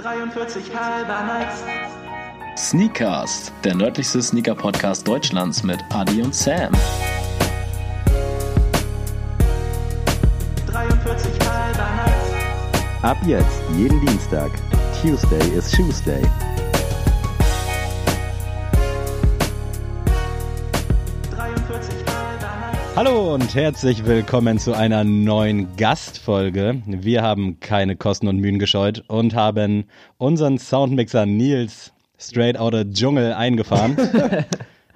43 halber Nights. Sneakcast, der nördlichste Sneaker-Podcast Deutschlands mit Adi und Sam. 43 halber Nights. Ab jetzt, jeden Dienstag. Tuesday is Tuesday. Hallo und herzlich willkommen zu einer neuen Gastfolge. Wir haben keine Kosten und Mühen gescheut und haben unseren Soundmixer Nils straight out of Dschungel eingefahren.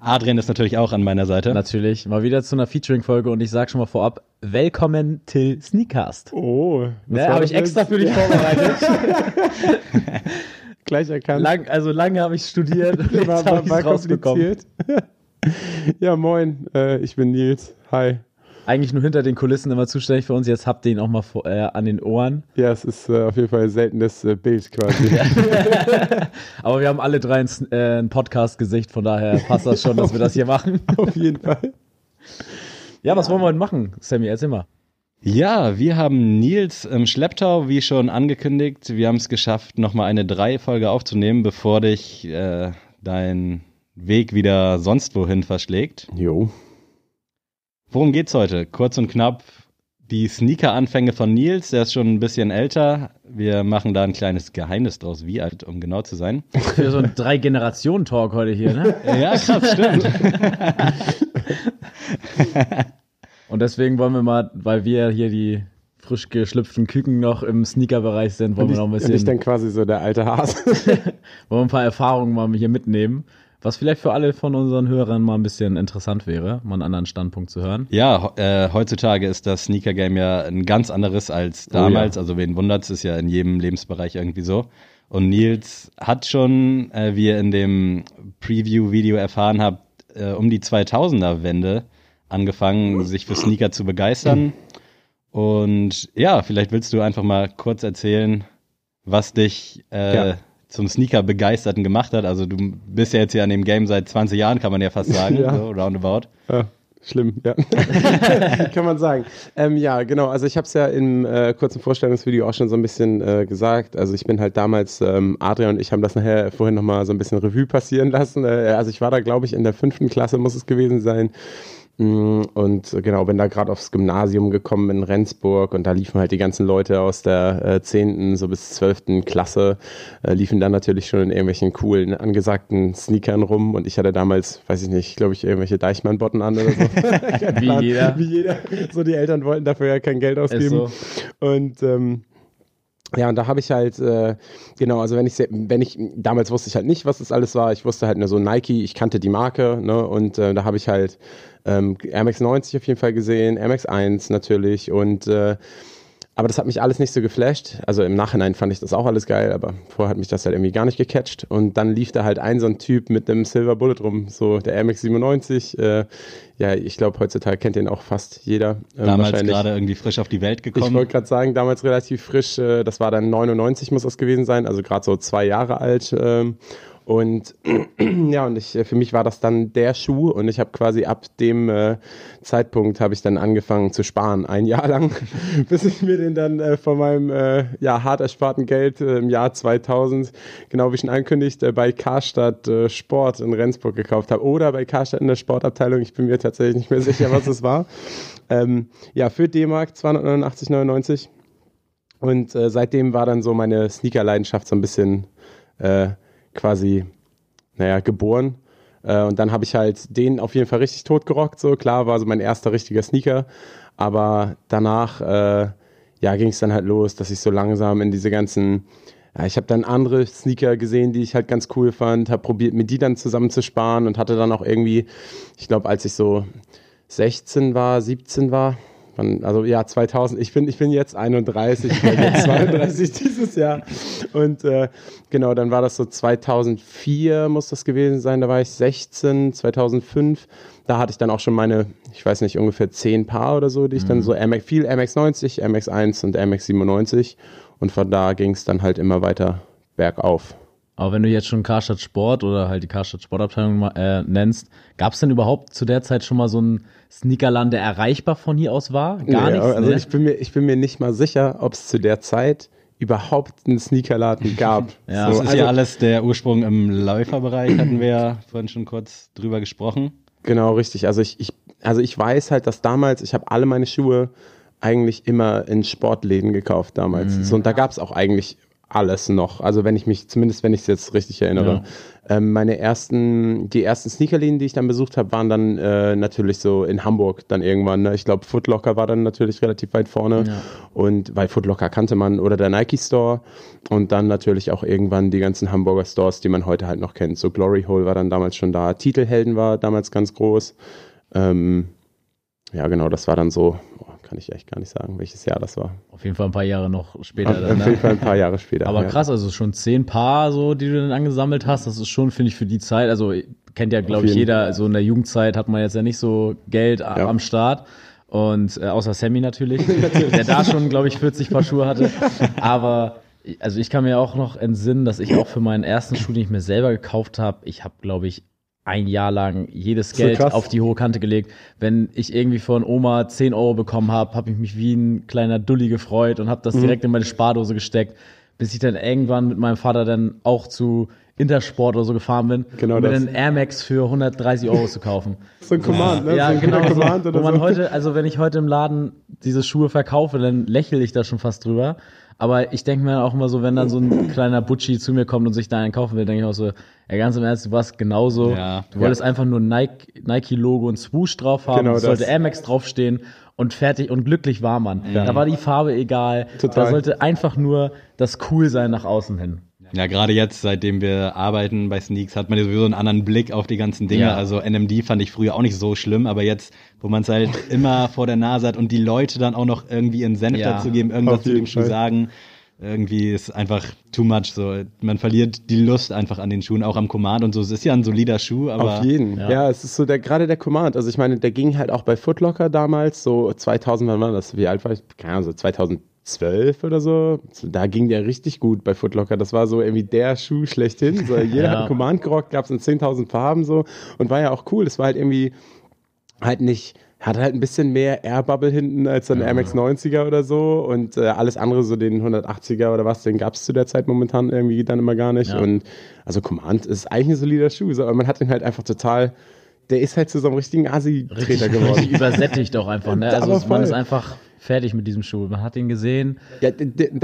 Adrian ist natürlich auch an meiner Seite. Natürlich, mal wieder zu einer Featuring-Folge und ich sag schon mal vorab, willkommen till Sneakcast. Oh, war habe ich extra für dich vorbereitet. Gleich erkannt. Lang, also lange habe ich studiert und jetzt war, habe war, ich war kompliziert. Ja, moin, äh, ich bin Nils. Hi. Eigentlich nur hinter den Kulissen immer zuständig für uns, jetzt habt ihr ihn auch mal vor, äh, an den Ohren. Ja, es ist äh, auf jeden Fall ein seltenes äh, Bild quasi. Aber wir haben alle drei ein, äh, ein Podcast-Gesicht, von daher passt das schon, dass wir das hier machen. auf jeden Fall. Ja, was wollen wir heute machen? Sammy, erzähl mal. Ja, wir haben Nils im Schlepptau, wie schon angekündigt. Wir haben es geschafft, nochmal eine Drei-Folge aufzunehmen, bevor dich äh, dein Weg wieder sonst wohin verschlägt. Jo. Worum geht's heute? Kurz und knapp die Sneaker-Anfänge von Nils. Der ist schon ein bisschen älter. Wir machen da ein kleines Geheimnis draus, wie alt, um genau zu sein. Für so ein Drei-Generationen-Talk heute hier, ne? Ja, krass, stimmt. Und deswegen wollen wir mal, weil wir hier die frisch geschlüpften Küken noch im Sneaker-Bereich sind, wollen Und wir ich, noch ein und bisschen, ich dann quasi so der alte Hase. wollen wir ein paar Erfahrungen mal hier mitnehmen. Was vielleicht für alle von unseren Hörern mal ein bisschen interessant wäre, mal einen anderen Standpunkt zu hören. Ja, äh, heutzutage ist das Sneaker-Game ja ein ganz anderes als damals. ja. Also wen wundert's, ist ja in jedem Lebensbereich irgendwie so. Und Nils hat schon, äh, wie ihr in dem Preview-Video erfahren habt, äh, um die 2000er-Wende angefangen, sich für Sneaker zu begeistern. Und ja, vielleicht willst du einfach mal kurz erzählen, was dich äh, Ja. Zum Sneaker-Begeisterten gemacht hat. Also du bist ja jetzt hier an dem Game seit 20 Jahren, kann man ja fast sagen, Ja. so roundabout. Ja, schlimm, ja. Kann man sagen. Ähm, ja, genau. Also ich habe es ja im äh, kurzen Vorstellungsvideo auch schon so ein bisschen äh, gesagt. Also ich bin halt damals, ähm, Adrian und ich haben das nachher vorhin nochmal so ein bisschen Revue passieren lassen. Äh, also ich war da, glaube ich, in der fünften Klasse muss es gewesen sein. Mm, Und genau, bin da gerade aufs Gymnasium gekommen in Rendsburg und da liefen halt die ganzen Leute aus der äh, 10. so bis 12. Klasse, äh, liefen dann natürlich schon in irgendwelchen coolen, angesagten Sneakern rum und ich hatte damals, weiß ich nicht, glaube ich, irgendwelche Deichmann-Botten an oder so. Wie jeder. Wie jeder. So, die Eltern wollten dafür ja kein Geld ausgeben. so. Und ähm, ja, und da habe ich halt, äh, genau, also wenn ich, wenn ich, damals wusste ich halt nicht, was das alles war. Ich wusste halt nur so Nike, ich kannte die Marke, ne, und äh, da habe ich halt ähm, Air Max 90 auf jeden Fall gesehen, Air Max 1 natürlich und äh, aber das hat mich alles nicht so geflasht. Also im Nachhinein fand ich das auch alles geil, aber vorher hat mich das halt irgendwie gar nicht gecatcht. Und dann lief da halt ein so ein Typ mit einem Silver Bullet rum, so der Air Max 97. Äh, ja, ich glaube, heutzutage kennt den auch fast jeder. ähm, Damals gerade irgendwie frisch auf die Welt Ich gekommen. wollte gerade sagen, damals relativ frisch, äh, das war dann 99 muss das gewesen sein, also gerade so zwei Jahre alt. Ähm, und ja, und ich, äh, für mich war das dann der Schuh und ich habe quasi ab dem äh, Zeitpunkt habe ich dann angefangen zu sparen, ein Jahr lang, bis ich mir den dann äh, von meinem äh, ja, hart ersparten Geld äh, im Jahr 2000, genau wie schon angekündigt, äh, bei Karstadt Sport in Rendsburg gekauft habe oder bei Karstadt in der Sportabteilung, ich bin mir tatsächlich nicht mehr sicher, was es war. Ähm, ja, für D-Mark 289,99. Und seitdem war dann so meine Sneaker-Leidenschaft so ein bisschen äh, quasi, naja, geboren. Äh, und dann habe ich halt den auf jeden Fall richtig totgerockt. So klar, war so mein erster richtiger Sneaker. Aber danach, äh, ja, ging es dann halt los, dass ich so langsam in diese ganzen ja, ich habe dann andere Sneaker gesehen, die ich halt ganz cool fand, habe probiert, mir die dann zusammen zu sparen und hatte dann auch irgendwie, ich glaube, als ich so 16 war, 17 war, wann, also ja, 2000, ich bin, ich bin jetzt 31, ich werde jetzt 32 dieses Jahr. Und äh, genau, dann war das so 2004 muss das gewesen sein, da war ich 16, 2005. Da hatte ich dann auch schon meine, ich weiß nicht, ungefähr 10 Paar oder so, die ich dann so, MX, viel MX90, MX1 und MX97. Und von da ging es dann halt immer weiter bergauf. Aber wenn du jetzt schon Karstadt Sport oder halt die Karstadt Sportabteilung äh, nennst, gab es denn überhaupt zu der Zeit schon mal so einen Sneakerland, der erreichbar von hier aus war? Gar Nee, nichts. Also ne? ich, bin mir, ich bin mir nicht mal sicher, ob es zu der Zeit überhaupt einen Sneakerladen gab. Ja, Das so, ist also, ja alles der Ursprung im Läuferbereich, hatten wir ja vorhin schon kurz drüber gesprochen. Genau, richtig. Also ich, ich, also ich weiß halt, dass damals, ich habe alle meine Schuhe eigentlich immer in Sportläden gekauft damals. Mhm. So, und da gab es auch eigentlich alles noch. Also wenn ich mich, zumindest wenn ich es jetzt richtig erinnere. Ähm, meine ersten, die ersten Sneakerläden, die ich dann besucht habe, waren dann äh, natürlich so in Hamburg dann irgendwann. Ne? Ich glaube, Footlocker war dann natürlich relativ weit vorne. Ja. Und weil Footlocker kannte man oder der Nike Store und dann natürlich auch irgendwann die ganzen Hamburger Stores, die man heute halt noch kennt. So Glory Hole war dann damals schon da. Titelhelden war damals ganz groß. Ähm, ja, genau, das war dann so, kann ich echt gar nicht sagen, welches Jahr das war. Auf jeden Fall ein paar Jahre noch später. Auf, Dann, auf jeden ne? Fall ein paar Jahre später. Aber ja. krass, also schon zehn Paar, so, die du dann angesammelt hast, das ist schon, finde ich, für die Zeit, also kennt ja, glaube ich, jeden. jeder, so in der Jugendzeit hat man jetzt ja nicht so Geld Ja. am Start. Und äh, außer Sammy natürlich, der da schon, glaube ich, 40 Paar Schuhe hatte. Aber also ich kann mir auch noch entsinnen, dass ich auch für meinen ersten Schuh, den ich mir selber gekauft habe, ich habe, glaube ich, ein Jahr lang jedes So Geld krass. auf die hohe Kante gelegt. Wenn ich irgendwie von Oma 10 Euro bekommen habe, habe ich mich wie ein kleiner Dulli gefreut und habe Mhm. das direkt in meine Spardose gesteckt, bis ich dann irgendwann mit meinem Vater dann auch zu Intersport oder so gefahren bin, Genau um mir das. einen Air Max für 130 Euro zu kaufen. So ein Command, ne? Ja, so genau. So, Command wo oder man so. heute, also wenn ich heute im Laden diese Schuhe verkaufe, dann lächle ich da schon fast drüber. Aber ich denke mir auch immer so, wenn dann so ein kleiner Butchi zu mir kommt und sich da einen kaufen will, denke ich auch so, ja, ganz im Ernst, du warst genauso. Ja. du wolltest einfach nur Nike, Nike-Logo und Swoosh drauf haben, Genau sollte. Air Max draufstehen und fertig und glücklich war man. Da war die Farbe egal. Total. Da sollte einfach nur das cool sein nach außen hin. Ja, gerade jetzt, seitdem wir arbeiten bei Sneaks, hat man ja sowieso einen anderen Blick auf die ganzen Dinge. Ja. Also NMD fand ich früher auch nicht so schlimm, aber jetzt, wo man es halt immer vor der Nase hat und die Leute dann auch noch irgendwie ihren Senf Ja, dazu geben, irgendwas zu dem Schuh sagen, irgendwie ist einfach too much. So, man verliert die Lust einfach an den Schuhen, auch am Command und so. Es ist ja ein solider Schuh, aber Auf jeden. Ja. Ja. es ist so der gerade der Command. Also ich meine, der ging halt auch bei Footlocker damals, so 2000, wann war das? Wie alt war ich? Keine Ahnung, so 2012 oder so. Da ging der richtig gut bei Footlocker. Das war so irgendwie der Schuh schlechthin. So, jeder Ja. hat Command gerockt, gab es in 10.000 Farben so und war ja auch cool. Das war halt irgendwie halt nicht, hat halt ein bisschen mehr Air Bubble hinten als ein Air Max 90er oder so und äh, alles andere, so den 180er oder was, den gab es zu der Zeit momentan irgendwie dann immer gar nicht. Ja. Und also Command ist eigentlich ein solider Schuh, so, aber man hat ihn halt einfach total, der ist halt zu so einem richtigen Asi-Treter geworden. richtig übersättigt auch einfach. Ne? Also man ist einfach fertig mit diesem Schuh. Man hat ihn gesehen. Ja,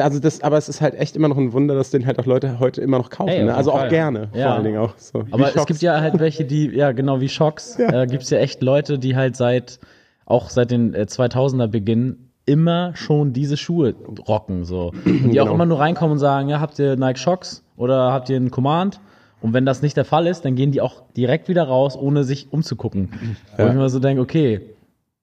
also das, aber es ist halt echt immer noch ein Wunder, dass den halt auch Leute heute immer noch kaufen. Ey, ne? Also auch gerne, Ja. vor allen Dingen auch. So. Aber es gibt ja halt welche, die, ja genau wie Shocks, Ja. äh, gibt es ja echt Leute, die halt seit, auch seit den äh, 2000er Beginn immer schon diese Schuhe rocken, so. Und die auch Genau. immer nur reinkommen und sagen, ja, habt ihr Nike Shocks oder habt ihr einen Command? Und wenn das nicht der Fall ist, dann gehen die auch direkt wieder raus, ohne sich umzugucken. Wo Ja. ich mir so denke, okay,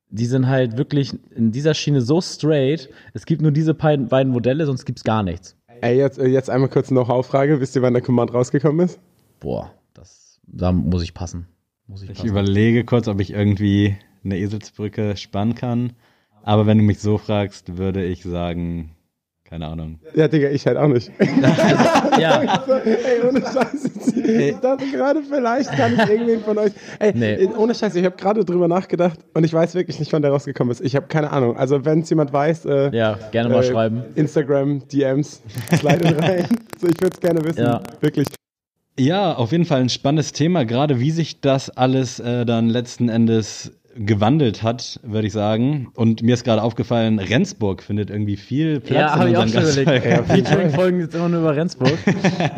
die sind halt wirklich in dieser Schiene so straight, es gibt nur diese beiden Modelle, sonst gibt's gar nichts. Ey, jetzt, äh, jetzt einmal kurz noch Auffrage. Wisst ihr, wann der Command rausgekommen ist? Boah, das, da muss ich passen. Muss ich ich passen. überlege kurz, ob ich irgendwie eine Eselsbrücke spannen kann. Aber wenn du mich so fragst, würde ich sagen, keine Ahnung. Ja, Digga, ich halt auch nicht. ja, Ey, ohne Scheiß. Ich dachte gerade, vielleicht kann ich irgendwen von euch. Ey, Nee. ohne Scheiß, ich habe gerade drüber nachgedacht und ich weiß wirklich nicht, wann der rausgekommen ist. Ich habe keine Ahnung. Also, wenn es jemand weiß, äh, ja, gerne mal äh, schreiben. Instagram, DMs, slide rein. so, ich würde es gerne wissen. Ja. Wirklich. Ja, auf jeden Fall ein spannendes Thema, gerade wie sich das alles äh, dann letzten Endes gewandelt hat, würde ich sagen. Und mir ist gerade aufgefallen, Rendsburg findet irgendwie viel Platz Ja, habe in ich auch schon überlegt. Gastfolge. Featuring-Folgen jetzt immer nur über Rendsburg.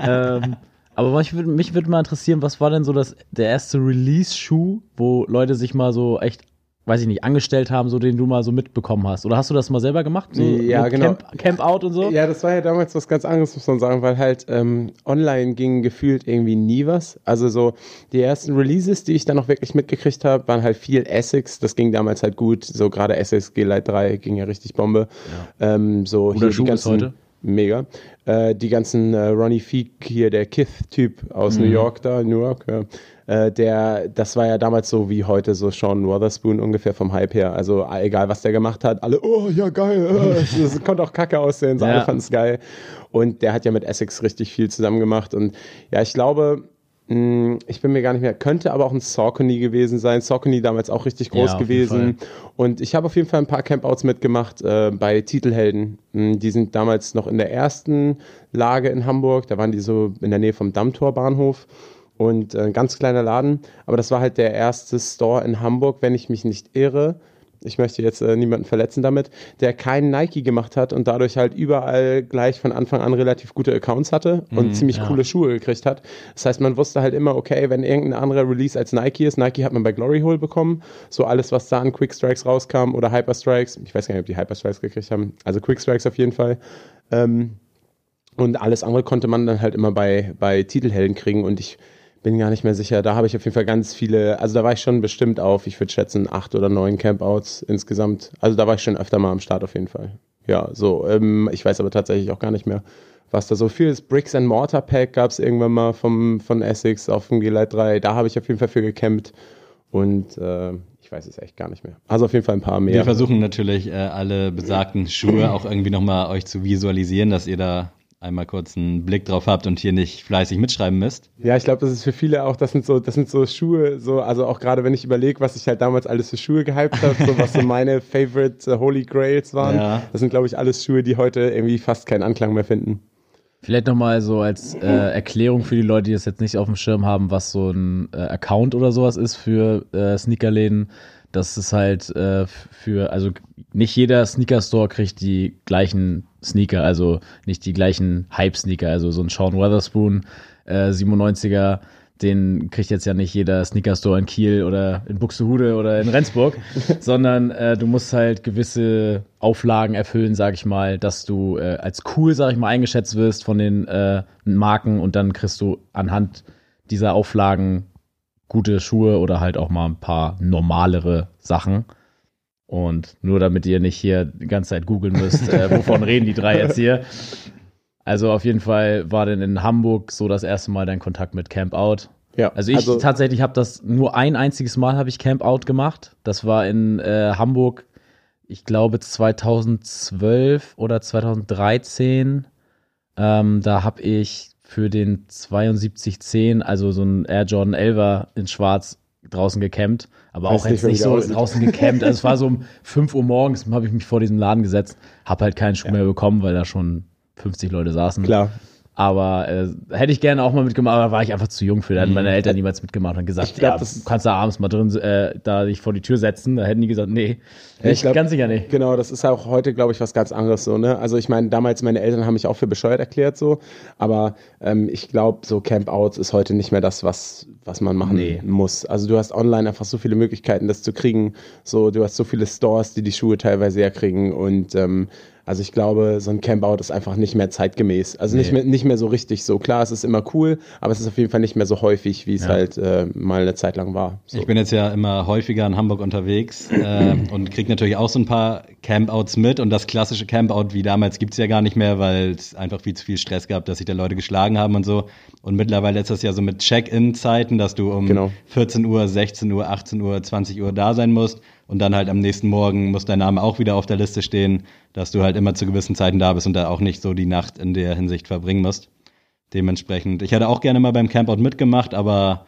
ähm, aber mich würde mich würd mal interessieren, was war denn so das, der erste Release-Schuh, wo Leute sich mal so echt, weiß ich nicht, angestellt haben, so den du mal so mitbekommen hast? Oder hast du das mal selber gemacht? So, Ja, genau. Camp, Camp Out und so? Ja, das war ja damals was ganz anderes, muss man sagen, weil halt ähm, online ging gefühlt irgendwie nie was. Also so die ersten Releases, die ich dann noch wirklich mitgekriegt habe, waren halt viel Essex. Das ging damals halt gut. So gerade Essex G-Lite 3 ging ja richtig Bombe. Ähm, so Guter hier Schuh die ganzen, heute. Mega. Äh, die ganzen äh, Ronnie Feek hier, der Kith-Typ aus Mhm. New York da, New York, ja. Äh, der, das war ja damals so wie heute so Sean Wotherspoon ungefähr vom Hype her. Also äh, egal, was der gemacht hat, alle, oh ja geil, äh, das, konnte auch kacke aussehen, so Ja. alle fanden es geil. Und der hat ja mit Essex richtig viel zusammen gemacht. Und ja, ich glaube, ich bin mir gar nicht mehr, könnte aber auch ein Saucony gewesen sein. Saucony damals auch richtig groß Ja, gewesen. Und ich habe auf jeden Fall ein paar Campouts mitgemacht äh, bei Titelhelden. Mh, Die sind damals noch in der ersten Lage in Hamburg. Da waren die so in der Nähe vom Dammtorbahnhof. Und äh, ein ganz kleiner Laden. Aber das war halt der erste Store in Hamburg, wenn ich mich nicht irre. Ich möchte jetzt äh, niemanden verletzen damit, der keinen Nike gemacht hat und dadurch halt überall gleich von Anfang an relativ gute Accounts hatte und ziemlich ja. coole Schuhe gekriegt hat. Das heißt, man wusste halt immer, okay, wenn irgendein anderer Release als Nike ist, Nike hat man bei Glory Hole bekommen, so alles, was da an Quick Strikes rauskam oder Hyper Strikes, ich weiß gar nicht, ob die Hyper Strikes gekriegt haben, also Quick Strikes auf jeden Fall. Ähm, und alles andere konnte man dann halt immer bei, bei Titelhelden kriegen und ich bin gar nicht mehr sicher. Da habe ich auf jeden Fall ganz viele, also da war ich schon bestimmt auf, ich würde schätzen, acht oder neun Campouts insgesamt. Also da war ich schon öfter mal am Start auf jeden Fall. Ja, so, ähm, ich weiß aber tatsächlich auch gar nicht mehr, was da so viel ist. Bricks and Mortar Pack gab es irgendwann mal vom, von Essex auf dem G-Lite 3. Da habe ich auf jeden Fall für gecampt. Und äh, ich weiß es echt gar nicht mehr. Also auf jeden Fall ein paar mehr. Wir versuchen natürlich äh, alle besagten Schuhe auch irgendwie nochmal euch zu visualisieren, dass ihr da einmal kurz einen Blick drauf habt und hier nicht fleißig mitschreiben müsst. Ja, ich glaube, das ist für viele auch, das sind so, das sind so Schuhe, so, also auch gerade wenn ich überlege, was ich halt damals alles für Schuhe gehypt habe, so was so meine Favorite äh, Holy Grails waren. Ja. Das sind, glaube ich, alles Schuhe, die heute irgendwie fast keinen Anklang mehr finden. Vielleicht nochmal so als äh, Erklärung für die Leute, die das jetzt nicht auf dem Schirm haben, was so ein äh, Account oder sowas ist für äh, Sneakerläden. Das ist halt äh, für, also nicht jeder Sneaker-Store kriegt die gleichen Sneaker, also nicht die gleichen Hype-Sneaker. Also so ein Sean Weatherspoon äh, 97er, den kriegt jetzt ja nicht jeder Sneaker-Store in Kiel oder in Buxtehude oder in Rendsburg, sondern äh, du musst halt gewisse Auflagen erfüllen, sag ich mal, dass du äh, als cool, sag ich mal, eingeschätzt wirst von den äh, Marken und dann kriegst du anhand dieser Auflagen gute Schuhe oder halt auch mal ein paar normalere Sachen. Und nur damit ihr nicht hier die ganze Zeit googeln müsst, äh, wovon reden die drei jetzt hier. Also auf jeden Fall war denn in Hamburg so das erste Mal dein Kontakt mit Camp Out. Ja, Also ich tatsächlich habe das nur ein einziges Mal habe ich Camp Out gemacht. Das war in äh, Hamburg, ich glaube 2012 oder 2013. Ähm, da habe ich für den 7210, also so ein Air Jordan 11er in Schwarz draußen gecampt, aber Weiß auch nicht, jetzt nicht so aussieht. draußen gecampt. Also es war so um 5 Uhr morgens, habe ich mich vor diesen Laden gesetzt, habe halt keinen Schuh mehr bekommen, weil da schon 50 Leute saßen. Klar. Aber äh, hätte ich gerne auch mal mitgemacht, aber war ich einfach zu jung für. Da hätten meine Eltern niemals mitgemacht und gesagt, glaub, ja, das- du kannst da abends mal drin äh, da dich vor die Tür setzen. Da hätten die gesagt, nee, ich ich glaub- ganz sicher nicht. Genau, das ist auch heute, glaube ich, was ganz anderes so, ne? Also ich meine, damals meine Eltern haben mich auch für bescheuert erklärt so, aber ähm, ich glaube, so Campouts ist heute nicht mehr das, was, was man machen Nee. muss. Also du hast online einfach so viele Möglichkeiten, das zu kriegen. So, du hast so viele Stores, die die Schuhe teilweise herkriegen und ähm, also ich glaube, so ein Campout ist einfach nicht mehr zeitgemäß. Also nicht, Nee. mehr, nicht mehr so richtig so. Klar, es ist immer cool, aber es ist auf jeden Fall nicht mehr so häufig, wie es Ja. halt äh, mal eine Zeit lang war. So. Ich bin jetzt ja immer häufiger in Hamburg unterwegs äh, und krieg natürlich auch so ein paar Campouts mit. Und das klassische Campout wie damals gibt's ja gar nicht mehr, weil es einfach viel zu viel Stress gab, dass sich da Leute geschlagen haben und so. Und mittlerweile ist das ja so mit Check-in-Zeiten, dass du um Genau. 14 Uhr, 16 Uhr, 18 Uhr, 20 Uhr da sein musst. Und dann halt am nächsten Morgen muss dein Name auch wieder auf der Liste stehen, dass du halt immer zu gewissen Zeiten da bist und da auch nicht so die Nacht in der Hinsicht verbringen musst. Dementsprechend, ich hätte auch gerne mal beim Campout mitgemacht, aber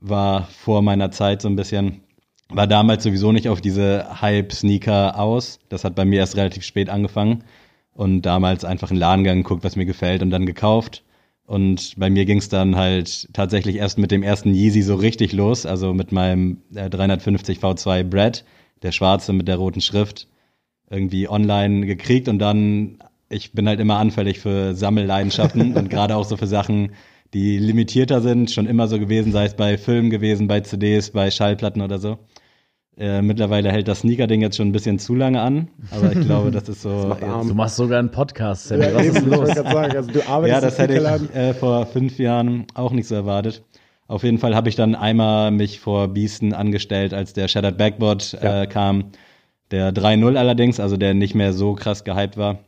war vor meiner Zeit so ein bisschen, war damals sowieso nicht auf diese Hype-Sneaker aus. Das hat bei mir erst relativ spät angefangen und damals einfach in den Laden gegangen, geguckt, was mir gefällt und dann gekauft. Und bei mir ging es dann halt tatsächlich erst mit dem ersten Yeezy so richtig los, also mit meinem äh, 350 V2 Brad, der schwarze mit der roten Schrift, irgendwie online gekriegt und dann, ich bin halt immer anfällig für Sammelleidenschaften und gerade auch so für Sachen, die limitierter sind, schon immer so gewesen, sei es bei Filmen gewesen, bei CDs, bei Schallplatten oder so. Äh, mittlerweile hält das Sneaker-Ding jetzt schon ein bisschen zu lange an, aber ich glaube, das ist so. macht arm. Du machst sogar einen Podcast, Sammy. Ja, Was eben, ist ich los? sagen, also du arbeitest ja, das hätte ich äh, vor fünf Jahren auch nicht so erwartet. Auf jeden Fall habe ich dann einmal mich vor Beasten angestellt, als der Shattered Backboard Ja. äh, kam. Der 3.0 allerdings, also der nicht mehr so krass gehypt war.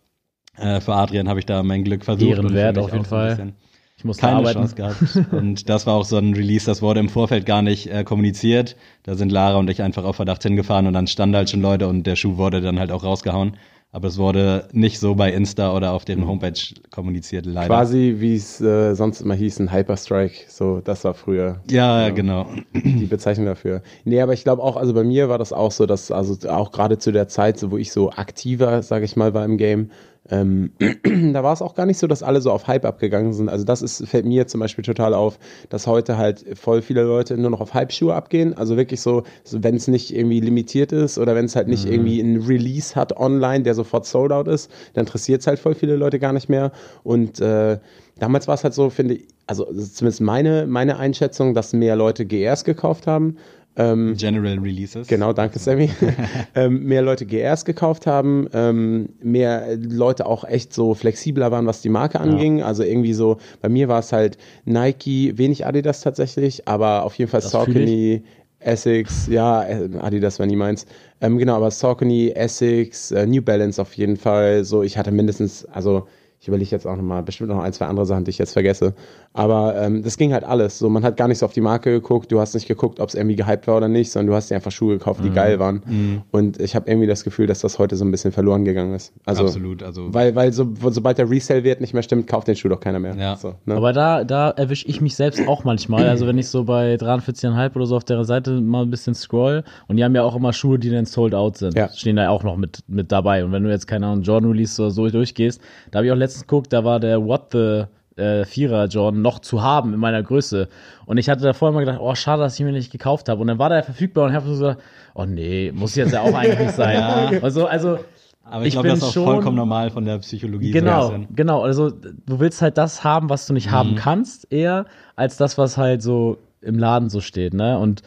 Äh, für Adrian habe ich da mein Glück versucht. Ehrenwert auf jeden Fall. Ich muss da keine arbeiten. Chance gehabt. Und das war auch so ein Release, das wurde im Vorfeld gar nicht äh, kommuniziert. Da sind Lara und ich einfach auf Verdacht hingefahren und dann standen halt schon Leute und der Schuh wurde dann halt auch rausgehauen. Aber es wurde nicht so bei Insta oder auf deren Homepage kommuniziert, leider. Quasi, wie es äh, sonst immer hieß, ein Hyperstrike. So, das war früher Ja, ja, genau. die Bezeichnung dafür. Nee, aber ich glaube auch, also bei mir war das auch so, dass, also auch gerade zu der Zeit, so, wo ich so aktiver, sage ich mal, war im Game, ähm, da war es auch gar nicht so, dass alle so auf Hype abgegangen sind. Also das ist, fällt mir zum Beispiel total auf, dass heute halt voll viele Leute nur noch auf Hype-Schuhe abgehen. Also wirklich so, so wenn es nicht irgendwie limitiert ist oder wenn es halt nicht irgendwie ein Release hat online, der sofort sold out ist, dann interessiert es halt voll viele Leute gar nicht mehr. Und äh, damals war es halt so, finde ich, also zumindest meine, meine Einschätzung, dass mehr Leute GRs gekauft haben. Ähm, General Releases. Genau, danke Sammy. ähm, mehr Leute GRs gekauft haben, ähm, mehr Leute auch echt so flexibler waren, was die Marke anging. Also irgendwie so, bei mir war es halt Nike, wenig Adidas tatsächlich, aber auf jeden Fall Saucony, Essex, ja, äh, Adidas war nie meins. Ähm, genau, aber Saucony, Essex, äh, New Balance auf jeden Fall. So, ich hatte mindestens, also ich überlege jetzt auch nochmal, bestimmt noch ein, zwei andere Sachen, die ich jetzt vergesse. Aber ähm, das ging halt alles. So, man hat gar nicht so auf die Marke geguckt, du hast nicht geguckt, ob es irgendwie gehypt war oder nicht, sondern du hast dir einfach Schuhe gekauft, Mhm. die geil waren. Und ich habe irgendwie das Gefühl, dass das heute so ein bisschen verloren gegangen ist. Also, Absolut, also Weil, weil so, sobald der Resale-Wert nicht mehr stimmt, kauft den Schuh doch keiner mehr. Ja. So, ne? Aber da, da erwische ich mich selbst auch manchmal. Also wenn ich so bei 43,5 oder so auf der Seite mal ein bisschen scroll und die haben ja auch immer Schuhe, die dann sold out sind. Ja. Stehen da auch noch mit, mit dabei. Und wenn du jetzt keine Ahnung, Jordan Release oder so durchgehst, da habe ich auch letztens geguckt, da war der What the äh, Vierer Jordan noch zu haben in meiner Größe. Und ich hatte da vorher mal gedacht, oh, schade, dass ich mir nicht gekauft habe. Und dann war der verfügbar und ich habe so gesagt, oh nee, muss jetzt ja auch eigentlich sein. Also, also aber ich, ich glaube, das ist auch schon- vollkommen normal von der Psychologie. so Genau, bisschen. genau. Also du willst halt das haben, was du nicht haben kannst, eher als das, was halt so im Laden so steht, ne? Und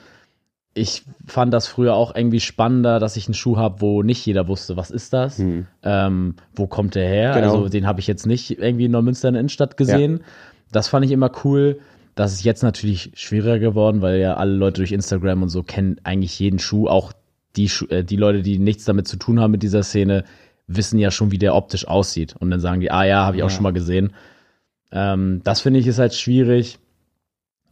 ich fand das früher auch irgendwie spannender, dass ich einen Schuh habe, wo nicht jeder wusste, was ist das, ähm, wo kommt der her. Genau. Also den habe ich jetzt nicht irgendwie in Neumünster in der Innenstadt gesehen. Das fand ich immer cool. Das ist jetzt natürlich schwieriger geworden, weil ja alle Leute durch Instagram und so kennen eigentlich jeden Schuh. Auch die, Schu äh, die Leute, die nichts damit zu tun haben mit dieser Szene, wissen ja schon, wie der optisch aussieht. Und dann sagen die, ah ja, habe ich auch schon mal gesehen. Ähm, das finde ich ist halt schwierig.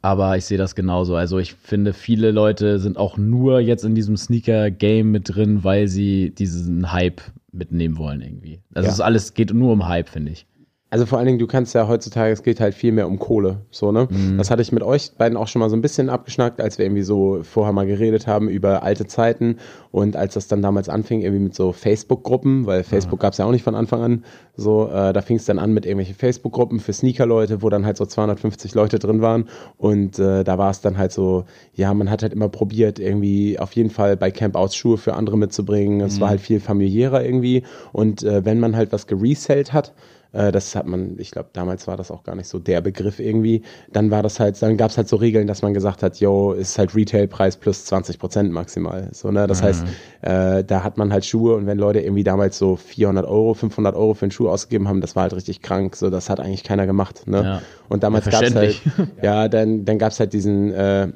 Aber ich sehe das genauso. Also ich finde, viele Leute sind auch nur jetzt in diesem Sneaker-Game mit drin, weil sie diesen Hype mitnehmen wollen irgendwie. Also Ja. es alles geht nur um Hype, finde ich. Also vor allen Dingen, du kannst ja heutzutage, es geht halt viel mehr um Kohle, so, ne? Das hatte ich mit euch beiden auch schon mal so ein bisschen abgeschnackt, als wir irgendwie so vorher mal geredet haben über alte Zeiten und als das dann damals anfing, irgendwie mit so Facebook-Gruppen, weil Facebook gab's ja auch nicht von Anfang an, so, äh, da fing es dann an mit irgendwelchen Facebook-Gruppen für Sneaker-Leute, wo dann halt so 250 Leute drin waren und äh, da war es dann halt so, ja, man hat halt immer probiert, irgendwie auf jeden Fall bei Campouts Schuhe für andere mitzubringen, es war halt viel familiärer irgendwie und äh, wenn man halt was geresellt hat, das hat man, ich glaube, damals war das auch gar nicht so der Begriff irgendwie. Dann war das halt, dann gab es halt so Regeln, dass man gesagt hat, yo, ist halt Retailpreis plus 20 Prozent maximal. So, ne? Das heißt, äh, da hat man halt Schuhe und wenn Leute irgendwie damals so 400 Euro, 500 Euro für einen Schuh ausgegeben haben, das war halt richtig krank. So, das hat eigentlich keiner gemacht. Ne? Ja. Und damals Ja, gab es halt, ja, dann, dann gab es halt diesen, äh,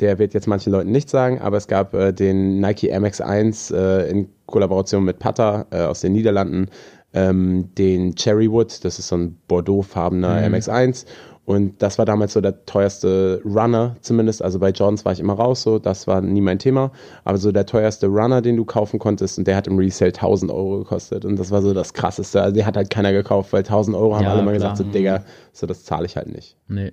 der wird jetzt manchen Leuten nicht sagen, aber es gab äh, den Nike MX1 äh, in Kollaboration mit Pata äh, aus den Niederlanden, ähm, den Cherrywood, das ist so ein Bordeaux-farbener MX1 und das war damals so der teuerste Runner zumindest, also bei Jordans war ich immer raus, so, das war nie mein Thema, aber so der teuerste Runner, den du kaufen konntest und der hat im Resale 1000 Euro gekostet. Und das war so das krasseste, also der hat halt keiner gekauft, weil 1000 Euro haben Ja, alle mal klar. gesagt, so Digga, so das zahle ich halt nicht. Nee.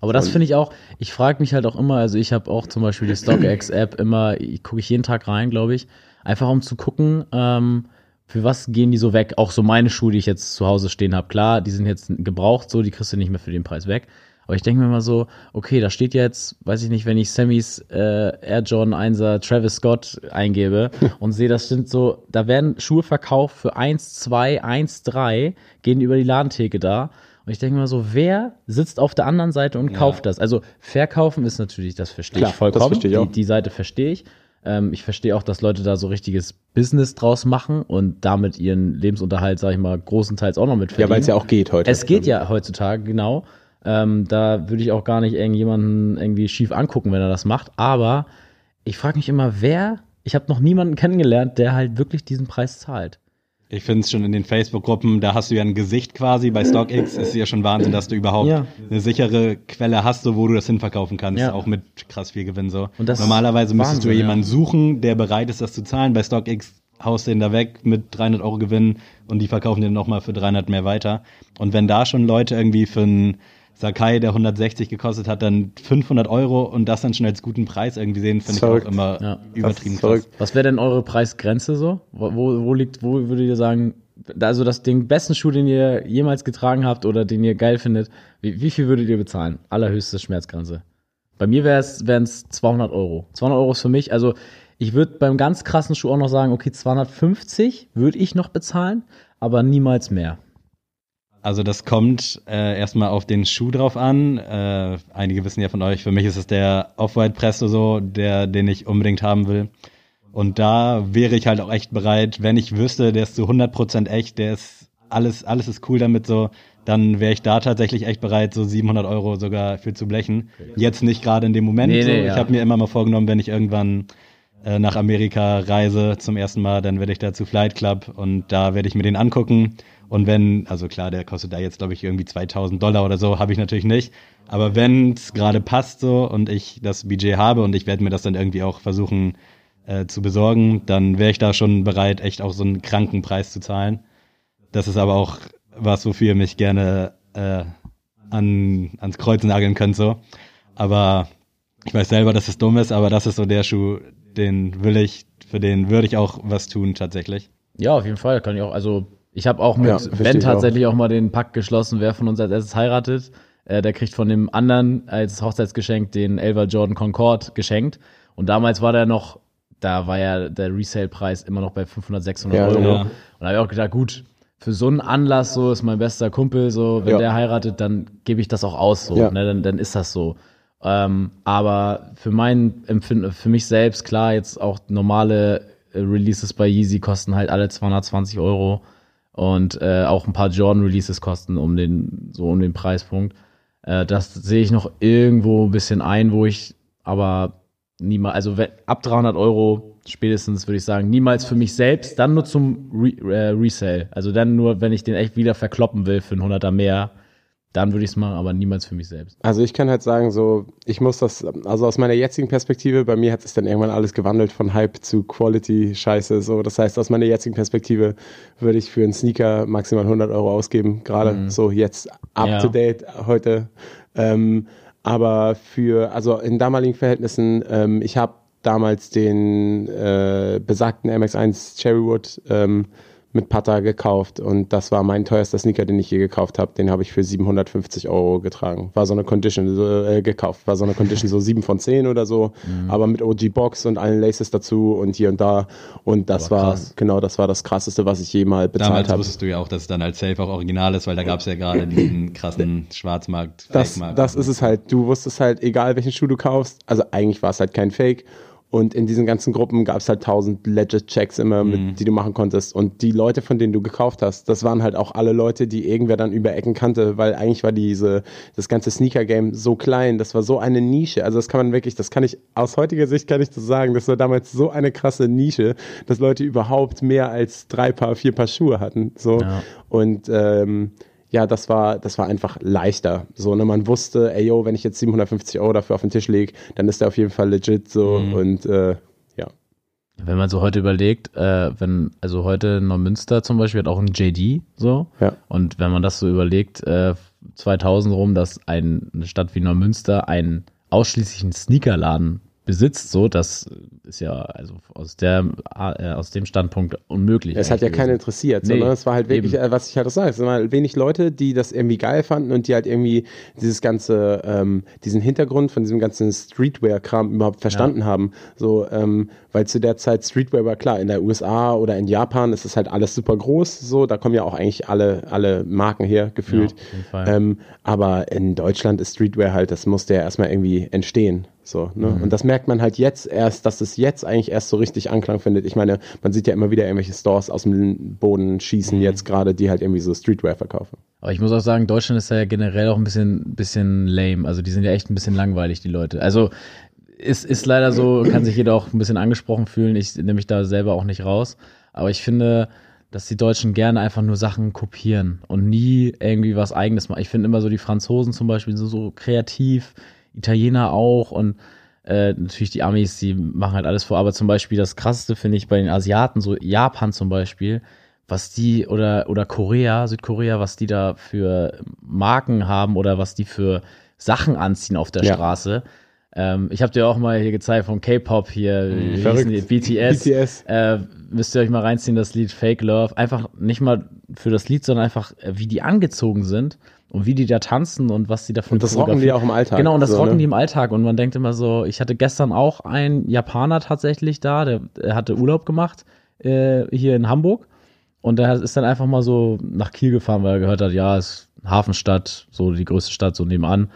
Aber das finde ich auch, ich frage mich halt auch immer, also ich habe auch zum Beispiel die StockX-App immer, gucke ich jeden Tag rein, glaube ich, einfach um zu gucken, ähm, für was gehen die so weg? Auch so meine Schuhe, die ich jetzt zu Hause stehen habe, klar, die sind jetzt gebraucht, so, die kriegst du nicht mehr für den Preis weg. Aber ich denke mir mal so, okay, da steht jetzt, weiß ich nicht, wenn ich Sammys äh, Air Jordan 1er Travis Scott eingebe und sehe, das sind so, da werden Schuhe verkauft für 1, 2, 1, 3, gehen über die Ladentheke da. Und ich denke mir so, wer sitzt auf der anderen Seite und kauft das? Also verkaufen ist natürlich, das verstehe Klar, ich vollkommen. das verstehe ich auch. Die, die Seite verstehe ich. Ähm, ich verstehe auch, dass Leute da so richtiges Business draus machen und damit ihren Lebensunterhalt, sag ich mal, großenteils auch noch mit Ja, verdienen. weil es ja auch geht heute. Es geht ja heutzutage, genau. Ähm, da würde ich auch gar nicht irgendjemanden irgendwie schief angucken, wenn er das macht. Aber ich frage mich immer, wer, ich habe noch niemanden kennengelernt, der halt wirklich diesen Preis zahlt. Ich finde es schon in den Facebook-Gruppen, da hast du ja ein Gesicht quasi. Bei StockX ist ja schon Wahnsinn, dass du überhaupt Ja. eine sichere Quelle hast, so, wo du das hinverkaufen kannst, Ja. auch mit krass viel Gewinn so. Und das Normalerweise ist müsstest du Wahnsinn, jemanden ja. suchen, der bereit ist, das zu zahlen. Bei StockX haust den da weg mit 300 Euro Gewinn und die verkaufen den nochmal für 300 mehr weiter. Und wenn da schon Leute irgendwie für einen Sakai, der 160 gekostet hat, dann 500 Euro und das dann schon als guten Preis irgendwie sehen, finde ich auch immer Ja. übertrieben krass. Was wäre denn eure Preisgrenze so? Wo, wo, wo liegt, wo würdet ihr sagen, also das den besten Schuh, den ihr jemals getragen habt oder den ihr geil findet, wie, wie viel würdet ihr bezahlen? Allerhöchste Schmerzgrenze. Bei mir wären es 200 Euro. 200 Euro ist für mich, also ich würde beim ganz krassen Schuh auch noch sagen, okay, 250 würde ich noch bezahlen, aber niemals mehr. Also das kommt äh, erstmal auf den Schuh drauf an. Äh, einige wissen ja von euch, für mich ist es der Off-White Presto so, der, den ich unbedingt haben will. Und da wäre ich halt auch echt bereit, wenn ich wüsste, der ist zu 100% echt, der ist alles, alles ist cool damit so, dann wäre ich da tatsächlich echt bereit, so 700 Euro sogar für zu blechen. Jetzt nicht gerade in dem Moment. Nee, so. nee, Ich ja. habe mir immer mal vorgenommen, wenn ich irgendwann äh, nach Amerika reise zum ersten Mal, dann werde ich da zu Flight Club und da werde ich mir den angucken. Und wenn, also klar, der kostet da jetzt, glaube ich, irgendwie 2000 Dollar oder so, habe ich natürlich nicht. Aber wenn es gerade passt so und ich das Budget habe und ich werde mir das dann irgendwie auch versuchen äh, zu besorgen, dann wäre ich da schon bereit, echt auch so einen kranken Preis zu zahlen. Das ist aber auch was, wofür ihr mich gerne äh, an, ans Kreuz nageln könnt so. Aber ich weiß selber, dass es dumm ist, aber das ist so der Schuh, den will ich, für den würde ich auch was tun tatsächlich. Ja, auf jeden Fall kann ich auch. Also ich habe auch mit Ja, Ben ich auch. tatsächlich auch. mal den Pakt geschlossen, wer von uns als erstes heiratet. Äh, der kriegt von dem anderen als Hochzeitsgeschenk den Elva Jordan Concorde geschenkt. Und damals war der noch, da war ja der Resale-Preis immer noch bei 500, 600 Ja, Euro. genau. Und da habe ich auch gedacht, gut, für so einen Anlass, so ist mein bester Kumpel, so, wenn Ja. der heiratet, dann gebe ich das auch aus, so, Ja. ne, dann, dann ist das so. Ähm, aber für mein Empfinden, für mich selbst, klar, jetzt auch normale äh, Releases bei Yeezy kosten halt alle 220 Euro und äh, auch ein paar Jordan Releases kosten um den, so um den Preispunkt. Äh, das sehe ich noch irgendwo ein bisschen ein, wo ich aber niemals, also ab 300 Euro spätestens würde ich sagen, niemals für mich selbst, dann nur zum Re äh, Resale. Also dann nur, wenn ich den echt wieder verkloppen will für einen 100er mehr, dann würde ich es machen, aber niemals für mich selbst. Also ich kann halt sagen, so, ich muss das, also aus meiner jetzigen Perspektive, bei mir hat sich dann irgendwann alles gewandelt von Hype zu Quality-Scheiße. So, das heißt, aus meiner jetzigen Perspektive würde ich für einen Sneaker maximal 100 Euro ausgeben, gerade so jetzt up Ja. to date heute. Ähm, aber für, also in damaligen Verhältnissen, ähm, ich habe damals den äh, besagten MX1 Cherrywood ähm, mit Pata gekauft und das war mein teuerster Sneaker, den ich je gekauft habe. Den habe ich für 750 Euro getragen. War so eine Condition äh, gekauft, war so eine Condition so 7 von 10 oder so, aber mit OG Box und allen Laces dazu und hier und da. Und das Aber war krass. genau, das war das krasseste, was ich jemals bezahlt Damals habe. wusstest du ja auch, dass es dann als Safe auch original ist, weil da gab es ja gerade diesen krassen Schwarzmarkt, Das, das ist es halt. Du wusstest halt, egal welchen Schuh du kaufst, also eigentlich war es halt kein Fake. Und in diesen ganzen Gruppen gab es halt tausend Legit-Checks immer, mit, die du machen konntest. Und die Leute, von denen du gekauft hast, das waren halt auch alle Leute, die irgendwer dann über Ecken kannte, weil eigentlich war diese, das ganze Sneaker-Game so klein, das war so eine Nische. Also das kann man wirklich, das kann ich, aus heutiger Sicht kann ich das sagen, das war damals so eine krasse Nische, dass Leute überhaupt mehr als drei Paar, vier Paar Schuhe hatten. So. Ja. Und ähm, ja, das war, das war einfach leichter. So, ne, man wusste, ey yo, wenn ich jetzt 750 Euro dafür auf den Tisch lege, dann ist der auf jeden Fall legit so Mhm. und äh, ja. Wenn man so heute überlegt, äh, wenn, also heute Neumünster zum Beispiel hat auch ein JD so. Ja. Und wenn man das so überlegt, äh, 2000 rum, dass ein, eine Stadt wie Neumünster einen ausschließlichen Sneakerladen besitzt, so, das ist ja also aus der äh, aus dem Standpunkt unmöglich. Es hat ja keinen interessiert, Nee, sondern es war halt wirklich, eben. äh, was ich halt auch sage, es waren halt wenig Leute, die das irgendwie geil fanden und die halt irgendwie dieses ganze, ähm, diesen Hintergrund von diesem ganzen Streetwear-Kram überhaupt verstanden haben. So, ähm, weil zu der Zeit Streetwear war klar, in der USA oder in Japan ist es halt alles super groß, so, da kommen ja auch eigentlich alle, alle Marken her, gefühlt. Ja, ähm, aber in Deutschland ist Streetwear halt, das musste ja erstmal irgendwie entstehen. So, ne? Mhm. Und das merkt man halt jetzt erst, dass es jetzt eigentlich erst so richtig Anklang findet. Ich meine, man sieht ja immer wieder irgendwelche Stores aus dem Boden Mhm. schießen jetzt gerade, die halt irgendwie so Streetwear verkaufen. Aber ich muss auch sagen, Deutschland ist ja generell auch ein bisschen, bisschen lame. Also die sind ja echt ein bisschen langweilig, die Leute. Also ist, ist leider so, kann sich jeder auch ein bisschen angesprochen fühlen. Ich nehme mich da selber auch nicht raus. Aber ich finde, dass die Deutschen gerne einfach nur Sachen kopieren und nie irgendwie was eigenes machen. Ich finde immer so, die Franzosen zum Beispiel sind so kreativ, Italiener auch und Äh, natürlich die Amis, die machen halt alles vor, aber zum Beispiel das krasseste finde ich bei den Asiaten, so Japan zum Beispiel, was die oder, oder Korea, Südkorea, was die da für Marken haben oder was die für Sachen anziehen auf der Ja. Straße. Ähm, ich habe dir auch mal hier gezeigt vom K-Pop hier, wie verrückt. die? BTS. BTS. Äh, müsst ihr euch mal reinziehen, das Lied Fake Love. Einfach nicht mal für das Lied, sondern einfach, äh, wie die angezogen sind und wie die da tanzen und was die davon Und das rocken die auch im Alltag. Genau, und das so, rocken ne? die im Alltag. Und man denkt immer so, ich hatte gestern auch einen Japaner tatsächlich da, der, der hatte Urlaub gemacht äh, hier in Hamburg. Und der ist dann einfach mal so nach Kiel gefahren, weil er gehört hat, ja, ist Hafenstadt, so die größte Stadt so nebenan.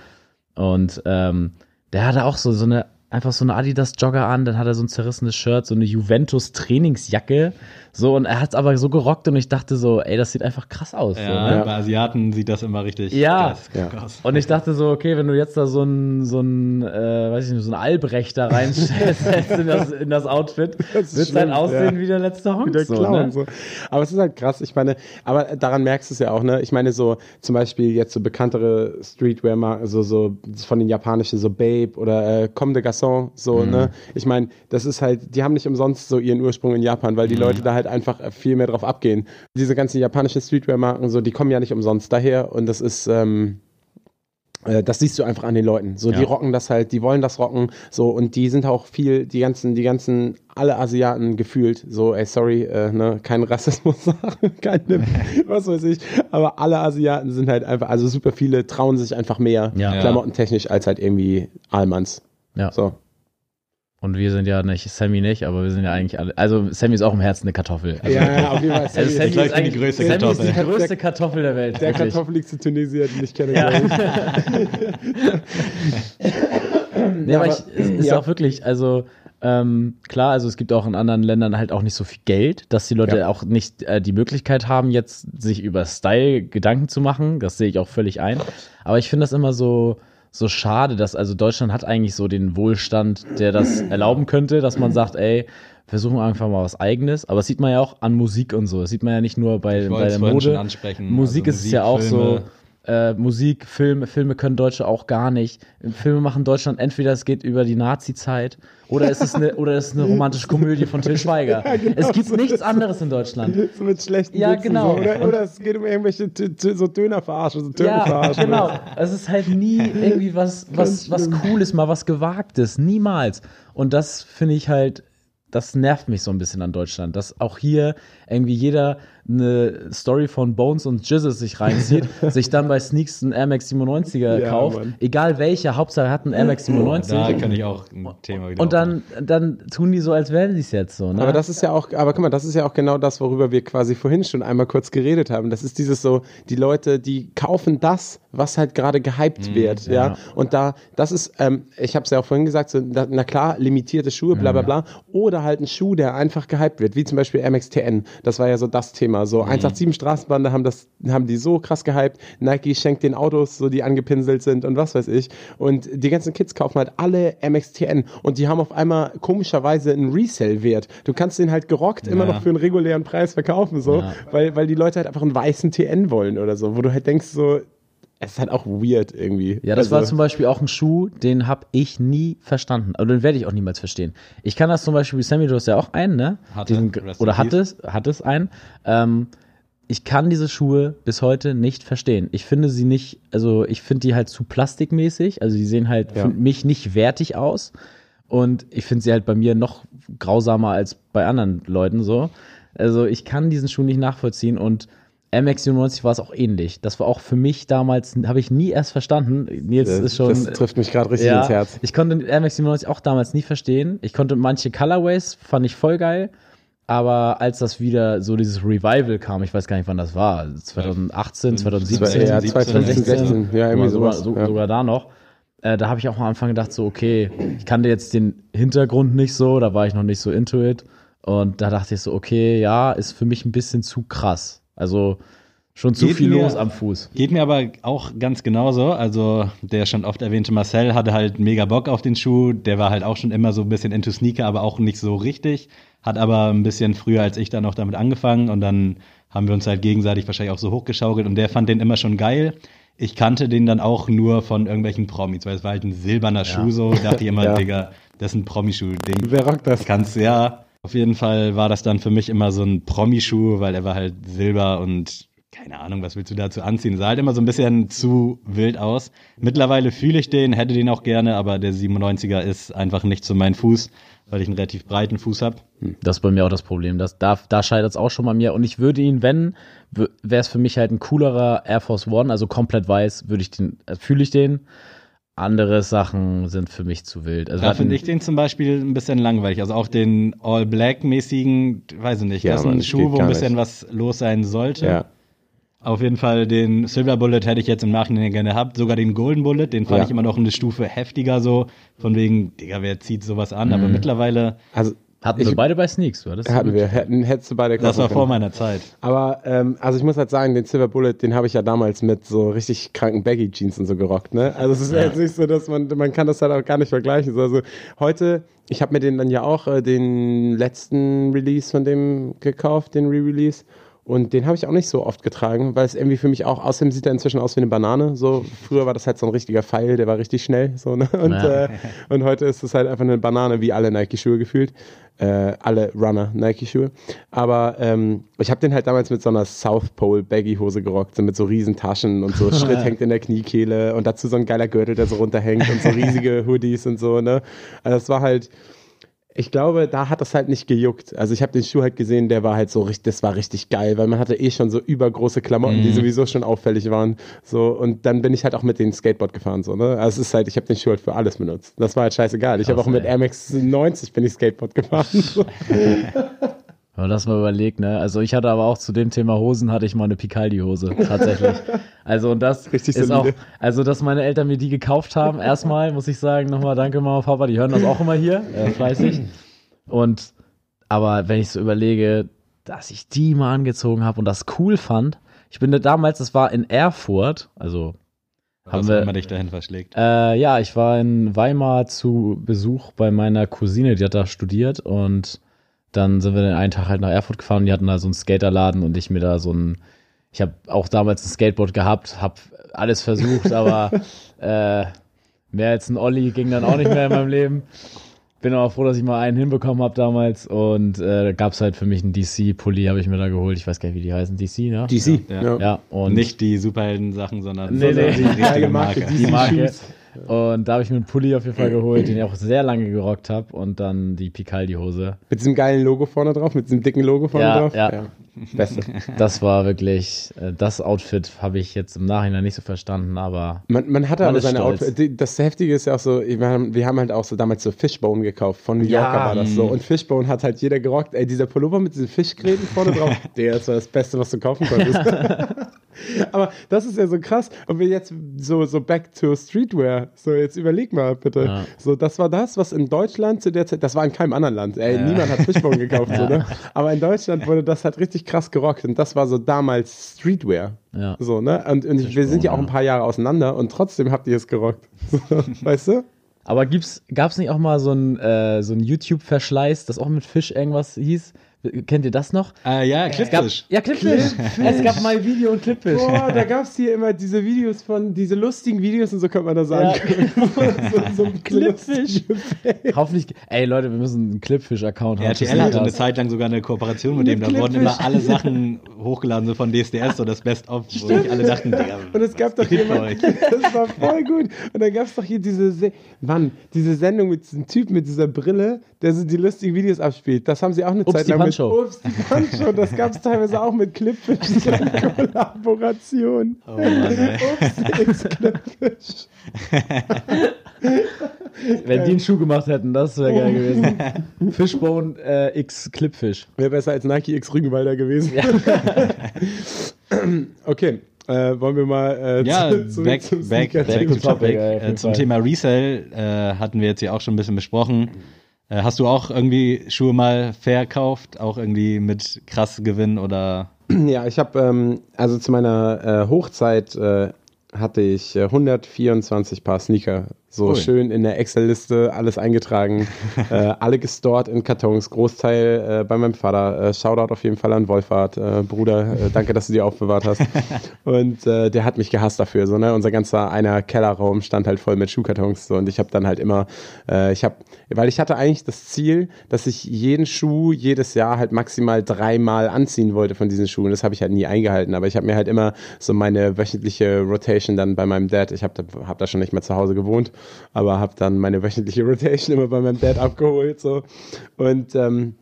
Und ähm, der hatte auch so, so eine, einfach so eine Adidas-Jogger an, dann hat er so ein zerrissenes Shirt, so eine Juventus-Trainingsjacke. So, und er hat es aber so gerockt und ich dachte so, ey, das sieht einfach krass aus. so, Ja, ne? bei Asiaten sieht das immer richtig Ja. Ja. aus. Und ich dachte so, okay, wenn du jetzt da so ein, so ein, äh, weiß ich nicht, so ein Albrecht da reinstellst in, das, in das Outfit, wird halt schlimm, aussehen ja. wie der letzte Honk. Wie der so, Clown. ne? So. Aber es ist halt krass, ich meine, aber daran merkst du es ja auch, ne? Ich meine, so zum Beispiel jetzt so bekanntere Streetwear-Marken, so, so von den japanischen, so Babe oder äh, Comme des Garçons, so, Mhm. ne? Ich meine, das ist halt, die haben nicht umsonst so ihren Ursprung in Japan, weil die Mhm. Leute da halt einfach viel mehr drauf abgehen. Diese ganzen japanischen Streetwear-Marken, so, die kommen ja nicht umsonst daher und das ist, ähm, äh, das siehst du einfach an den Leuten. So, die Ja. rocken das halt, die wollen das rocken, so, und die sind auch viel, die ganzen, die ganzen, alle Asiaten gefühlt, so, ey, sorry, äh, ne, kein Rassismus sagen, keine, was weiß ich, aber alle Asiaten sind halt einfach, also super viele trauen sich einfach mehr, Ja. Klamottentechnisch, als halt irgendwie Allmanns. Ja. So. Und wir sind ja nicht, Sammy nicht, aber wir sind ja eigentlich alle, also Sammy ist auch im Herzen eine Kartoffel. Also, Ja, ja, auf jeden Fall. also Sammy, Sammy ist die größte Sammy ist Kartoffel. die Der- größte Kartoffel der Welt. der wirklich. kartoffeligste Tunesier, den ich kenne, Ja. Nee, aber aber- ich, es ist ja. auch wirklich, also ähm, klar, also es gibt auch in anderen Ländern halt auch nicht so viel Geld, dass die Leute Ja. auch nicht äh, die Möglichkeit haben, jetzt sich über Style Gedanken zu machen. Das sehe ich auch völlig ein. Aber ich finde das immer so so schade, dass also Deutschland hat eigentlich so den Wohlstand, der das erlauben könnte, dass man sagt, ey, versuchen wir einfach mal was Eigenes. Aber das sieht man ja auch an Musik und so. Das sieht man ja nicht nur bei, bei der Mode. ansprechen. Musik Also ist es ja auch so. Äh, Musik, Filme, Filme können Deutsche auch gar nicht. Filme machen Deutschland entweder es geht über die Nazi-Zeit oder es ist eine oder es ist eine romantische Komödie von Till Schweiger. es gibt nichts anderes in Deutschland. So mit schlechten Ja, Witzen, genau. So. Oder, oder es geht um irgendwelche so Dönerverarschen, so Ja, genau. Es ist halt nie irgendwie was, was, was Cooles, mal was Gewagtes. Niemals. Und das finde ich halt, das nervt mich so ein bisschen an Deutschland, dass auch hier irgendwie jeder eine Story von Bones und Jizzes sich reinzieht, sich dann bei Sneaks einen Air Max 97er Ja, kauft, Mann. egal welcher, Hauptsache er hat einen Air Max 97. Da kann ich auch ein Thema wieder und dann, dann tun die so, als wären sie es jetzt so. Ne? Aber das ist ja auch, aber guck mal, das ist ja auch genau das, worüber wir quasi vorhin schon einmal kurz geredet haben. Das ist dieses so, die Leute, die kaufen das, was halt gerade gehypt wird, ja. ja. Und da, das ist, ähm, ich habe es ja auch vorhin gesagt, so, na, na klar, limitierte Schuhe, bla bla bla, oder halt ein Schuh, der einfach gehypt wird, wie zum Beispiel MXTN. Das war ja so das Thema. So 187 Straßenbande haben das, haben die so krass gehypt. Nike schenkt den Autos, so die angepinselt sind und was weiß ich. Und die ganzen Kids kaufen halt alle MXTN und die haben auf einmal komischerweise einen Resell-Wert. Du kannst den halt gerockt immer Ja. noch für einen regulären Preis verkaufen, so, Ja. weil, weil die Leute halt einfach einen weißen TN wollen oder so, wo du halt denkst, so, es ist halt auch weird irgendwie. Ja, das Also- war zum Beispiel auch ein Schuh, den habe ich nie verstanden. Oder den werde ich auch niemals verstehen. Ich kann das zum Beispiel, Sammy, du hast ja auch einen, ne? Hatte. Diesen, oder hat hat es einen. Ähm, ich kann diese Schuhe bis heute nicht verstehen. Ich finde sie nicht, also ich finde die halt zu plastikmäßig. Also die sehen halt Ja. für mich nicht wertig aus. Und ich finde sie halt bei mir noch grausamer als bei anderen Leuten so. Also ich kann diesen Schuh nicht nachvollziehen und MX97 war es auch ähnlich. Das war auch für mich damals, habe ich nie erst verstanden. Nils das, ist schon. das trifft mich gerade richtig ins Herz. Ich konnte den Air Max 97 auch damals nie verstehen. Ich konnte manche Colorways, fand ich voll geil. Aber als das wieder so dieses Revival kam, ich weiß gar nicht, wann das war, 2018, 2017, Ja, 2015, 16, ja, irgendwie sogar, sowas. so, ja. sogar da noch. Äh, da habe ich auch am Anfang gedacht, so, okay, ich kannte jetzt den Hintergrund nicht so, da war ich noch nicht so into it. Und da dachte ich so, okay, ja, ist für mich ein bisschen zu krass. Also schon zu Geht viel mir- los am Fuß. Geht mir aber auch ganz genauso. Also der schon oft erwähnte Marcel hatte halt mega Bock auf den Schuh. Der war halt auch schon immer so ein bisschen into Sneaker, aber auch nicht so richtig. Hat aber ein bisschen früher als ich dann auch damit angefangen und dann haben wir uns halt gegenseitig wahrscheinlich auch so hochgeschaukelt und der fand den immer schon geil. ich kannte den dann auch nur von irgendwelchen Promis, weil es war halt ein silberner Schuh so. Ich dachte immer, Ja. Digga, das ist ein Promischuh-Ding. Wer rockt das? Kannst ja. Auf jeden Fall war das dann für mich immer so ein Promischuh, weil er war halt silber und keine Ahnung, was willst du dazu anziehen? Sah halt immer so ein bisschen zu wild aus. Mittlerweile fühle ich den, hätte den auch gerne, aber der 97er ist einfach nicht zu meinem Fuß, weil ich einen relativ breiten Fuß habe. Das ist bei mir auch das Problem. Das, da da scheitert es auch schon bei mir. Und ich würde ihn, wenn, wäre es für mich halt ein coolerer Air Force One, also komplett weiß, würde ich den, äh, fühle ich den. Andere Sachen sind für mich zu wild. Also Da finde ich den zum Beispiel ein bisschen langweilig. Also auch den All-Black-mäßigen, weiß ich nicht, Ja, das ist ein Schuh, wo ein bisschen nicht. was los sein sollte. Ja. Auf jeden Fall den Silver Bullet hätte ich jetzt im Nachhinein gerne gehabt. Sogar den Golden Bullet, den fand Ja. ich immer noch eine Stufe heftiger so. Von wegen, Digga, wer zieht sowas an? Aber mittlerweile, Also hatten ich, wir beide bei Sneaks, du hattest hatten wir, hätten, hättest du beide das war kaufen vor können. meiner Zeit. Aber ähm, also ich muss halt sagen, den Silver Bullet, den habe ich ja damals mit so richtig kranken Baggy Jeans und so gerockt, ne? Also es ist jetzt nicht so, dass man man kann das halt auch gar nicht vergleichen. So, Also heute, ich habe mir den dann ja auch äh, den letzten Release von dem gekauft, den Re-Release. Und den habe ich auch nicht so oft getragen, weil es irgendwie für mich auch, außerdem sieht er inzwischen aus wie eine Banane. So, früher war das halt so ein richtiger Pfeil, der war richtig schnell. So, ne? und, Ja. äh, und heute ist es halt einfach eine Banane, wie alle Nike-Schuhe gefühlt. Äh, alle Runner-Nike-Schuhe. Aber ähm, ich habe den halt damals mit so einer South Pole Baggy-Hose gerockt, so mit so riesen Taschen und so Schritt hängt in der Kniekehle und dazu so ein geiler Gürtel, der so runterhängt und so riesige Hoodies und so, ne? Also das war halt, ich glaube, da hat das halt nicht gejuckt. Also ich habe den Schuh halt gesehen, der war halt so richtig, das war richtig geil, weil man hatte eh schon so übergroße Klamotten, die sowieso schon auffällig waren. So und dann bin ich halt auch mit dem Skateboard gefahren so, ne? Also es ist halt, ich habe den Schuh halt für alles benutzt. Das war halt scheißegal. Ich habe auch mit. Air Max 90 bin ich Skateboard gefahren. So. Wenn man das mal überlegt, ne? Also ich hatte aber auch zu dem Thema Hosen hatte ich mal eine Picaldi-Hose, tatsächlich. Also und das Richtig ist auch, solide. also dass meine Eltern mir die gekauft haben, erstmal muss ich sagen, nochmal danke Mama, Papa, die hören das auch immer hier, äh, fleißig. Und, aber wenn ich so überlege, dass ich die mal angezogen habe und das cool fand, ich bin da damals, das war in Erfurt, also haben wir, auch immer dich dahin verschlägt. äh, ja, ich war in Weimar zu Besuch bei meiner Cousine, die hat da studiert und dann sind wir den einen Tag halt nach Erfurt gefahren und die hatten da so einen Skaterladen und ich mir da so ein, ich habe auch damals ein Skateboard gehabt, habe alles versucht, aber äh, mehr als ein Olli ging dann auch nicht mehr in meinem Leben. Bin aber froh, dass ich mal einen hinbekommen habe damals und äh, da gab es halt für mich einen DC-Pulli, habe ich mir da geholt. Ich weiß gar nicht, wie die heißen. DC, ne? DC. Ja. Ja, und Nicht die Superhelden-Sachen, sondern Nee, nee, die richtige Marke. Marke, die DC Marke. Und da habe ich mir einen Pulli auf jeden Fall geholt, den ich auch sehr lange gerockt habe. Und dann die Picaldi-Hose. Mit diesem geilen Logo vorne drauf, mit diesem dicken Logo vorne Ja, drauf. ja. Beste. Das war wirklich, äh, das Outfit habe ich jetzt im Nachhinein nicht so verstanden, aber Man, man hatte aber ist seine stolz. Outfit. die- Das Heftige ist ja auch so, wir haben, wir haben halt auch so damals so Fishbone gekauft. Von New Yorker Ja. war das so. Und Fishbone hat halt jeder gerockt. Ey, dieser Pullover mit diesen Fischgräten vorne drauf, der das war das Beste, was du kaufen konntest. aber das ist ja so krass. Und wir jetzt so, so back to Streetwear. So, jetzt überleg mal bitte. Ja. So, das war das, was in Deutschland zu der Zeit, das war in keinem anderen Land. Ey, niemand hat Fishbone gekauft, so, ne? Aber in Deutschland wurde das halt richtig krass gerockt. Und das war so damals Streetwear. ja. So, ne? Und, und ich, wir sind ja auch ein paar Jahre auseinander und trotzdem habt ihr es gerockt. So, weißt du? Aber gibt's, gab's nicht auch mal so ein, äh, so ein YouTube-Verschleiß, das auch mit Fisch irgendwas hieß? Kennt ihr das noch? Äh, ja, Es gab, Clipfish. ja, Clipfish. Es gab mal Video und Clipfish. Boah, da gab es hier immer diese Videos von, diese lustigen Videos und so könnte man das sagen. so, so ein Clipfish. Hoffentlich. Ey Leute, wir müssen einen Clipfish-Account haben. RTL hatte eine Zeit lang sogar eine Kooperation mit dem. Da wurden immer alle Sachen hochgeladen, so von DSDS, so das Best-of, wo sich alle dachten, Digga, Und es gab doch jemand, das war voll gut. Und dann gab es doch hier diese, Se Mann, diese Sendung mit diesem Typen mit dieser Brille, der so die lustigen Videos abspielt. Das haben sie auch eine Ups, Zeit lang Punch-Show. Ups, die Punch-Show. Das gab es teilweise auch mit Clipfish, eine Kollaboration. Oh Mann, ey. Ups, X Clipfish. Wenn die einen Schuh gemacht hätten, das wäre geil gewesen. Fishbone äh, X Clipfish. Wäre besser als Nike X Rügenwalder gewesen. okay, äh, wollen wir mal äh, Ja, zu- zurück back, zum back, back to Topic, Äh, zum Fall. Thema Resale äh, hatten wir jetzt ja auch schon ein bisschen besprochen. Äh, hast du auch irgendwie Schuhe mal verkauft, auch irgendwie mit krass Gewinn oder? Ja, ich habe, ähm, also zu meiner äh, Hochzeit äh, hatte ich äh, 124 Paar Sneaker So Cool. schön in der Excel-Liste, alles eingetragen, äh, alle gestort in Kartons, Großteil äh, bei meinem Vater. Äh, Shoutout auf jeden Fall an Wolfhard, äh, Bruder, äh, danke, dass du die aufbewahrt hast. Und äh, der hat mich gehasst dafür. So, ne? Unser ganzer einer Kellerraum stand halt voll mit Schuhkartons. So, und ich habe dann halt immer, ich habe, weil ich hatte eigentlich das Ziel, dass ich jeden Schuh jedes Jahr halt maximal dreimal anziehen wollte von diesen Schuhen. Das habe ich halt nie eingehalten. Aber ich habe mir halt immer so meine wöchentliche Rotation dann bei meinem Dad, ich habe da, hab da schon nicht mehr zu Hause gewohnt, aber habe dann meine wöchentliche Rotation immer bei meinem Dad abgeholt. So. Und ähm,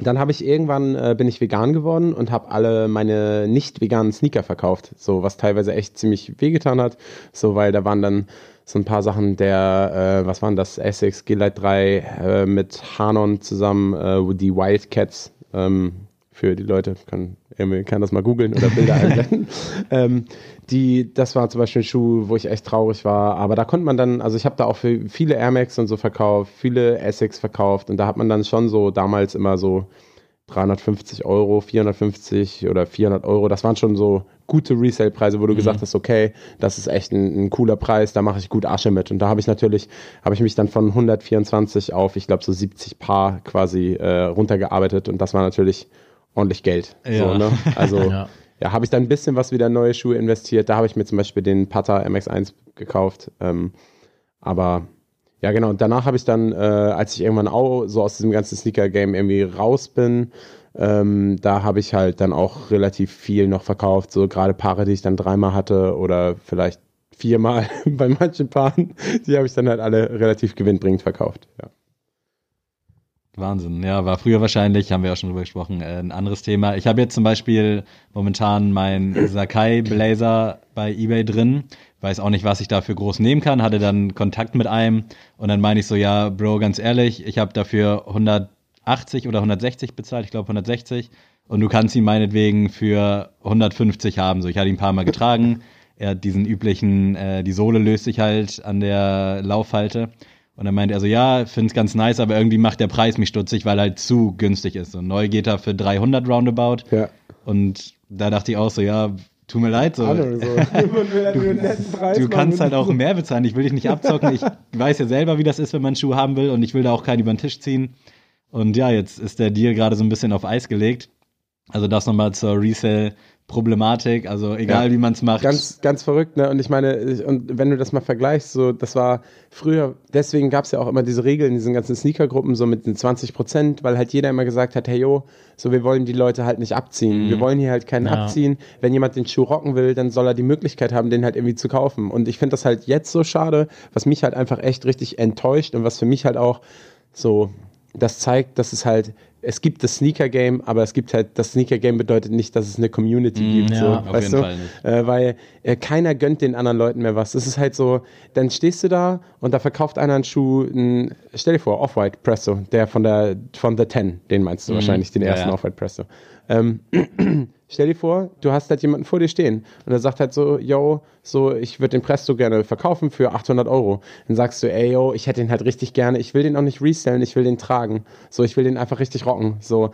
dann habe ich irgendwann äh, bin ich vegan geworden und habe alle meine nicht veganen Sneaker verkauft, so was teilweise echt ziemlich wehgetan hat, so weil da waren dann so ein paar Sachen der äh, was waren das Essex G-Lite 3 äh, mit Hanon zusammen äh, die Wildcats ähm, für die Leute kann irgendwie kann das mal googeln oder Bilder einblenden. ähm, die, das war zum Beispiel ein Schuh, wo ich echt traurig war. Aber da konnte man dann, also ich habe da auch viele Air Max und so verkauft, viele Essex verkauft und da hat man dann schon so damals immer so 350 Euro, 450 oder 400 Euro. Das waren schon so gute Resale-Preise, wo du gesagt hast, okay, das ist echt ein, ein cooler Preis, da mache ich gut Asche mit. Und da habe ich natürlich, habe ich mich dann von 124 auf, ich glaube so 70 Paar quasi äh, runtergearbeitet und das war natürlich ordentlich Geld. Ja. So, ne? Also Ja. ja, habe ich dann ein bisschen was wieder in neue Schuhe investiert. Da habe ich mir zum Beispiel den Pata MX1 gekauft. Ähm, aber ja, genau. Und danach habe ich dann, äh, als ich irgendwann auch so aus diesem ganzen Sneaker-Game irgendwie raus bin, ähm, da habe ich halt dann auch relativ viel noch verkauft. So gerade Paare, die ich dann dreimal hatte oder vielleicht viermal bei manchen Paaren, die habe ich dann halt alle relativ gewinnbringend verkauft. Ja. Wahnsinn. Ja, war früher wahrscheinlich, haben wir auch schon drüber gesprochen, äh, ein anderes Thema. Ich habe jetzt zum Beispiel momentan meinen Sakai Blazer bei eBay drin. Weiß auch nicht, was ich dafür groß nehmen kann. Hatte dann Kontakt mit einem und dann meine ich so, ja, Bro, ganz ehrlich, ich habe dafür 180 oder 160 bezahlt, ich glaube 160. Und du kannst ihn meinetwegen für 150 haben. So, ich hatte ihn ein paar Mal getragen. Er hat diesen üblichen, äh, die Sohle löst sich halt an der Lauffalte. Und dann meinte er so, ja, find's ganz nice, aber irgendwie macht der Preis mich stutzig, weil er halt zu günstig ist. So neu geht er für 300 roundabout. Ja. Und da dachte ich auch so, ja, tut mir leid, so. Alle so. Du machen kannst halt auch mehr bezahlen. Ich will dich nicht abzocken. Ich weiß ja selber, wie das ist, wenn man einen Schuh haben will und ich will da auch keinen über den Tisch ziehen. Und ja, jetzt ist der Deal gerade so ein bisschen auf Eis gelegt. Also das nochmal zur Resale-Problematik. Also egal, Ja. wie man es macht. Ganz, ganz verrückt, ne? Und ich meine, ich- und wenn du das mal vergleichst, so, das war früher, deswegen gab es ja auch immer diese Regeln in diesen ganzen Sneakergruppen, so mit den 20 Prozent, weil halt jeder immer gesagt hat, hey yo, so wir wollen die Leute halt nicht abziehen. Wir wollen hier halt keinen Ja. abziehen. Wenn jemand den Schuh rocken will, dann soll er die Möglichkeit haben, den halt irgendwie zu kaufen. Und ich finde das halt jetzt so schade, was mich halt einfach echt richtig enttäuscht und was für mich halt auch so, das zeigt, dass es halt, es gibt das Sneaker-Game, aber es gibt halt, das Sneaker-Game bedeutet nicht, dass es eine Community gibt. ja, so, auf weißt jeden du? Fall nicht. Äh, weil äh, keiner gönnt den anderen Leuten mehr was. Es ist halt so, dann stehst du da und da verkauft einer einen Schuh, ein, stell dir vor, Off-White Presto, der von der von The Ten, den meinst du wahrscheinlich, den. Ja, ersten ja. Off-White Presto. Ähm, stell dir vor, du hast halt jemanden vor dir stehen und er sagt halt so, yo, so, ich würde den Presto gerne verkaufen für 800 Euro. Dann sagst du, ey, yo, ich hätte den halt richtig gerne, ich will den auch nicht resellen, ich will den tragen. So, ich will den einfach richtig rocken. So.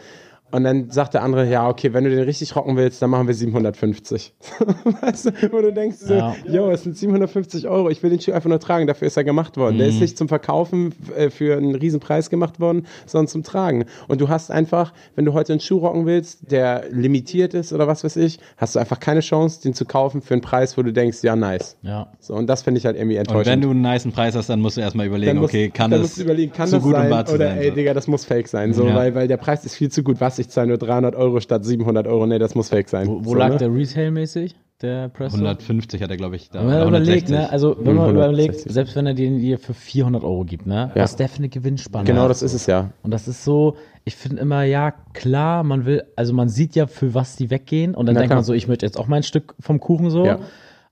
Und dann sagt der andere, ja, okay, wenn du den richtig rocken willst, dann machen wir 750. weißt du, wo du denkst so, Ja. yo, es sind 750 Euro, ich will den Schuh einfach nur tragen, dafür ist er gemacht worden. Der ist nicht zum Verkaufen äh, für einen riesen Preis gemacht worden, sondern zum Tragen. Und du hast einfach, wenn du heute einen Schuh rocken willst, der limitiert ist oder was weiß ich, hast du einfach keine Chance, den zu kaufen für einen Preis, wo du denkst, ja, nice. Ja. So, und das finde ich halt irgendwie und enttäuschend. wenn du einen niceen Preis hast, dann musst du erstmal überlegen, musst- okay, kann das überlegen, kann zu das gut sein und oder sein? ey, so. Digga, das muss fake sein, so, Ja. weil, weil der Preis ist viel zu gut. Was, ich zahle nur 300 Euro statt 700 Euro, nee, das muss fake sein. Wo, wo so, lag ne? der Retail-mäßig, der Presto? 150 hat er, glaube ich, da. Wenn man überlegt, 160. ne, also wenn man 160. überlegt, selbst wenn er den dir für 400 Euro gibt, ne, Ja. was der für eine Gewinnspanne Genau, das ist es ja. Und das ist so, ich finde immer, ja, klar, man will, also man sieht ja, für was die weggehen und dann Na denkt klar. man so, ich möchte jetzt auch mein Stück vom Kuchen so. Ja.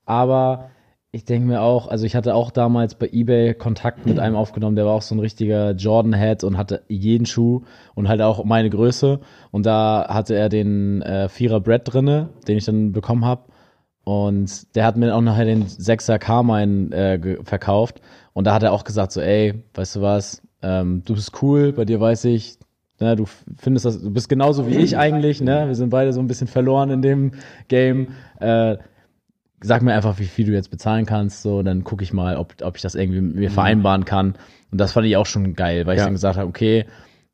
Aber ich denke mir auch, also ich hatte auch damals bei Ebay Kontakt mit einem aufgenommen, der war auch so ein richtiger Jordan-Head und hatte jeden Schuh und halt auch meine Größe. Und da hatte er den äh, Vierer Brett drinne, den ich dann bekommen habe. Und der hat mir auch nachher den 6er Carmine äh, verkauft. Und da hat er auch gesagt so, ey, weißt du was, ähm, du bist cool, bei dir weiß ich, ne, du findest das, du bist genauso wie ich eigentlich, ne? Wir sind beide so ein bisschen verloren in dem Game. Äh, sag mir einfach, wie viel du jetzt bezahlen kannst, so, dann gucke ich mal, ob, ob ich das irgendwie mit mir vereinbaren kann. Und das fand ich auch schon geil, weil ich Ja. dann gesagt habe, okay,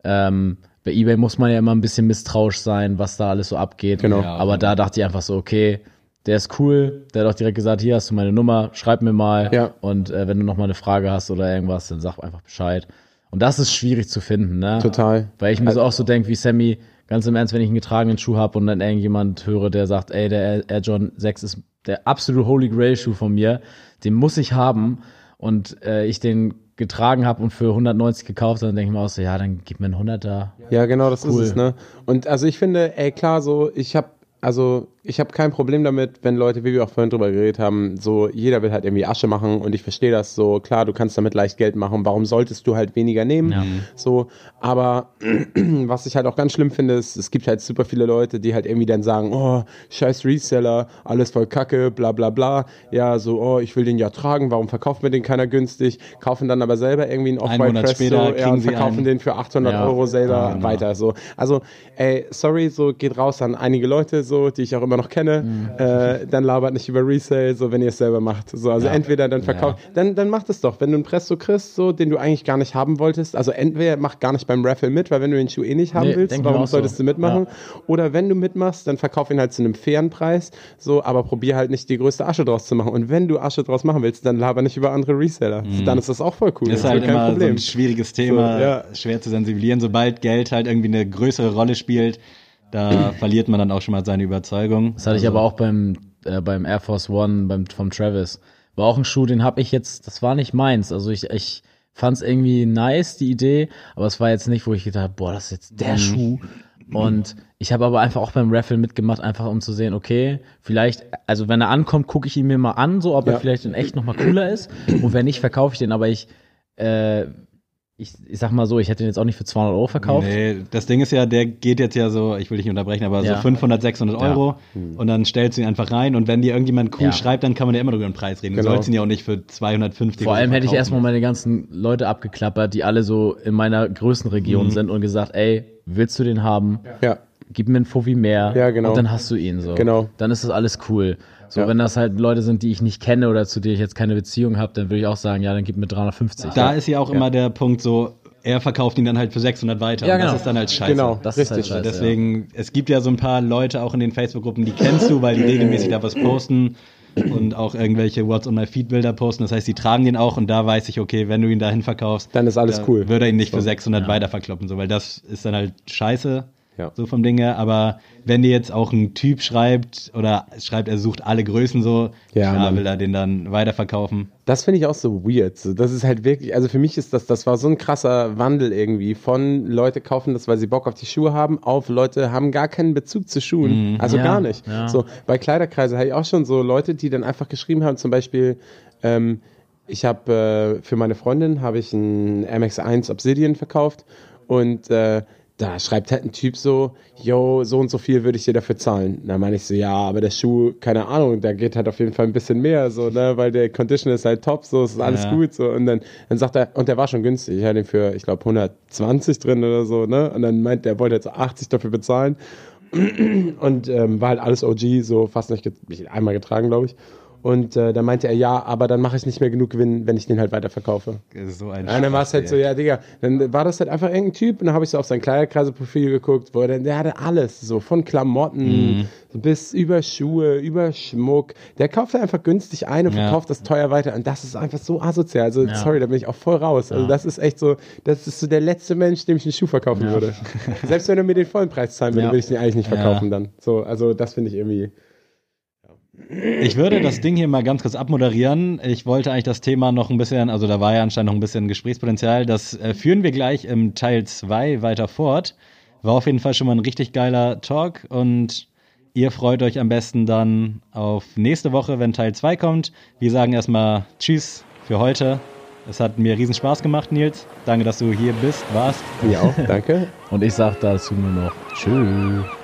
ähm, bei eBay muss man ja immer ein bisschen misstrauisch sein, was da alles so abgeht. Genau. Ja, Aber da dachte ich einfach so, okay, der ist cool, der hat auch direkt gesagt, hier hast du meine Nummer, schreib mir mal. Ja. Und äh, wenn du noch mal eine Frage hast oder irgendwas, dann sag einfach Bescheid. Und das ist schwierig zu finden, ne? Total. Weil ich mir so auch so denke, wie Sammy, ganz im Ernst, wenn ich einen getragenen Schuh habe und dann irgendjemand höre, der sagt, ey, der Air- Air John 6 ist der absolute Holy Grail Schuh von mir, den muss ich haben und äh, ich den getragen habe und für 190 gekauft, dann denke ich mir auch so, ja, dann gib mir einen 100er. Ja, genau, das Cool. ist es, ne? Und also ich finde, ey, klar, so, ich habe also ich habe kein Problem damit, wenn Leute, wie wir auch vorhin drüber geredet haben, so jeder will halt irgendwie Asche machen und ich verstehe das so, klar, du kannst damit leicht Geld machen, warum solltest du halt weniger nehmen? Ja. So, aber was ich halt auch ganz schlimm finde, ist, es gibt halt super viele Leute, die halt irgendwie dann sagen, oh, scheiß Reseller, alles voll Kacke, bla bla bla. Ja, so, oh, ich will den ja tragen, warum verkauft mir den keiner günstig? Kaufen dann aber selber irgendwie einen Off-White Presto später ja, und verkaufen den für 800 Ja. Euro selber genau. weiter. So. Also, ey, sorry, so geht raus an einige Leute, so, die ich auch immer noch kenne. Mhm. Äh, dann labert nicht über Resale, so wenn ihr es selber macht. So, also entweder dann verkauft, dann, dann macht es doch. Wenn du einen Presto kriegst, so, den du eigentlich gar nicht haben wolltest, also entweder mach gar nicht beim Raffle mit, weil wenn du den Schuh eh nicht haben Nee, willst, warum auch so. solltest du mitmachen? Oder wenn du mitmachst, dann verkauf ihn halt zu einem fairen Preis, so, aber probier halt nicht die größte Asche draus zu machen. Und wenn du Asche draus machen willst, dann laber nicht über andere Reseller. Dann ist das auch voll cool. Mhm. Ist halt kein immer so Problem. ein schwieriges Thema, So, ja. schwer zu sensibilisieren. Sobald Geld halt irgendwie eine größere Rolle spielt, da verliert man dann auch schon mal seine Überzeugung. Das hatte ich aber auch beim, äh, beim Air Force One beim, vom Travis. War auch ein Schuh, den habe ich jetzt, das war nicht meins. Also ich, ich fand es irgendwie nice, die Idee, aber es war jetzt nicht, wo ich gedacht habe, boah, das ist jetzt der Schuh. Und ich habe aber einfach auch beim Raffle mitgemacht, einfach um zu sehen, okay, vielleicht, also wenn er ankommt, gucke ich ihn mir mal an, so ob Ja. er vielleicht in echt nochmal cooler ist. Und wenn nicht, verkaufe ich den. Aber ich, äh, ich, ich sag mal so, ich hätte den jetzt auch nicht für 200 Euro verkauft. Nee, das Ding ist ja, der geht jetzt ja so, ich will dich nicht unterbrechen, aber Ja. so 500, 600 Euro und dann stellst du ihn einfach rein und wenn dir irgendjemand cool Ja. schreibt, dann kann man ja immer über den Preis reden. Du Genau. sollst ihn ja auch nicht für 250 Vor allem hätte ich erstmal meine ganzen Leute abgeklappert, die alle so in meiner Größenregion Mhm. sind und gesagt, ey, willst du den haben? Ja. Gib mir einen Fuffi mehr Ja, genau. und dann hast du ihn so. Genau. Dann ist das alles cool. So, Ja. wenn das halt Leute sind, die ich nicht kenne oder zu denen ich jetzt keine Beziehung habe, dann würde ich auch sagen, ja, dann gib mir 350. Da ist ja auch immer der Punkt so, er verkauft ihn dann halt für 600 weiter. Ja, und genau. Das ist dann halt scheiße. Genau, das ist halt richtig. scheiße, Deswegen, es gibt ja so ein paar Leute auch in den Facebook-Gruppen, die kennst du, weil die regelmäßig da was posten und auch irgendwelche What's on my feed Bilder posten. Das heißt, die tragen den auch und da weiß ich, okay, wenn du ihn dahin verkaufst, Dann ist alles da cool. Würde er ihn nicht für 600 weiter verkloppen, so, weil das ist dann halt scheiße. Ja. So vom Ding her, aber wenn dir jetzt auch ein Typ schreibt oder schreibt, er sucht alle Größen so, Ja, klar will er den dann weiterverkaufen. Das finde ich auch so weird. Das ist halt wirklich, also für mich ist das, das war so ein krasser Wandel irgendwie von Leute kaufen das, weil sie Bock auf die Schuhe haben, auf Leute haben gar keinen Bezug zu Schuhen. Also Ja, gar nicht. ja. So, bei Kleiderkreise habe ich auch schon so Leute, die dann einfach geschrieben haben, zum Beispiel, ähm, ich habe äh, für meine Freundin habe ich einen MX1 Obsidian verkauft und äh, da schreibt halt ein Typ so, yo, so und so viel würde ich dir dafür zahlen. Da meine ich so, ja, aber der Schuh, keine Ahnung, da geht halt auf jeden Fall ein bisschen mehr, so, ne, weil der Condition ist halt top, so, es ist alles Ja. gut, so. Und dann, dann sagt er, und der war schon günstig, ich hatte ihn für, ich glaube, 120 drin oder so, ne, und dann meint der, wollte jetzt 80 dafür bezahlen. Und ähm, war halt alles OG, so fast nicht, get- nicht einmal getragen, glaube ich. Und äh, dann meinte er, ja, aber dann mache ich nicht mehr genug Gewinn, wenn ich den halt weiterverkaufe. So ein Ja, dann war es halt so, ja, Digga, dann war das halt einfach irgendein Typ und dann habe ich so auf sein Kleiderkreise-Profil geguckt, wo er dann, der hatte alles, so von Klamotten bis über Schuhe, über Schmuck. Der kauft einfach günstig ein und Ja. verkauft das teuer weiter und das ist einfach so asozial. Also, sorry, da bin ich auch voll raus. Also, das ist echt so, das ist so der letzte Mensch, dem ich einen Schuh verkaufen würde. Selbst wenn er mir den vollen Preis zahlen würde, Ja. würde ich den eigentlich nicht verkaufen Ja. dann. So, also, das finde ich irgendwie. Ich würde das Ding hier mal ganz kurz abmoderieren. Ich wollte eigentlich das Thema noch ein bisschen, also da war ja anscheinend noch ein bisschen Gesprächspotenzial. Das äh, führen wir gleich im Teil 2 weiter fort. War auf jeden Fall schon mal ein richtig geiler Talk und ihr freut euch am besten dann auf nächste Woche, wenn Teil 2 kommt. Wir sagen erstmal Tschüss für heute. Es hat mir riesen Spaß gemacht, Nils. Danke, dass du hier bist, warst. Mir auch, danke. Und ich sag dazu nur noch Tschüss.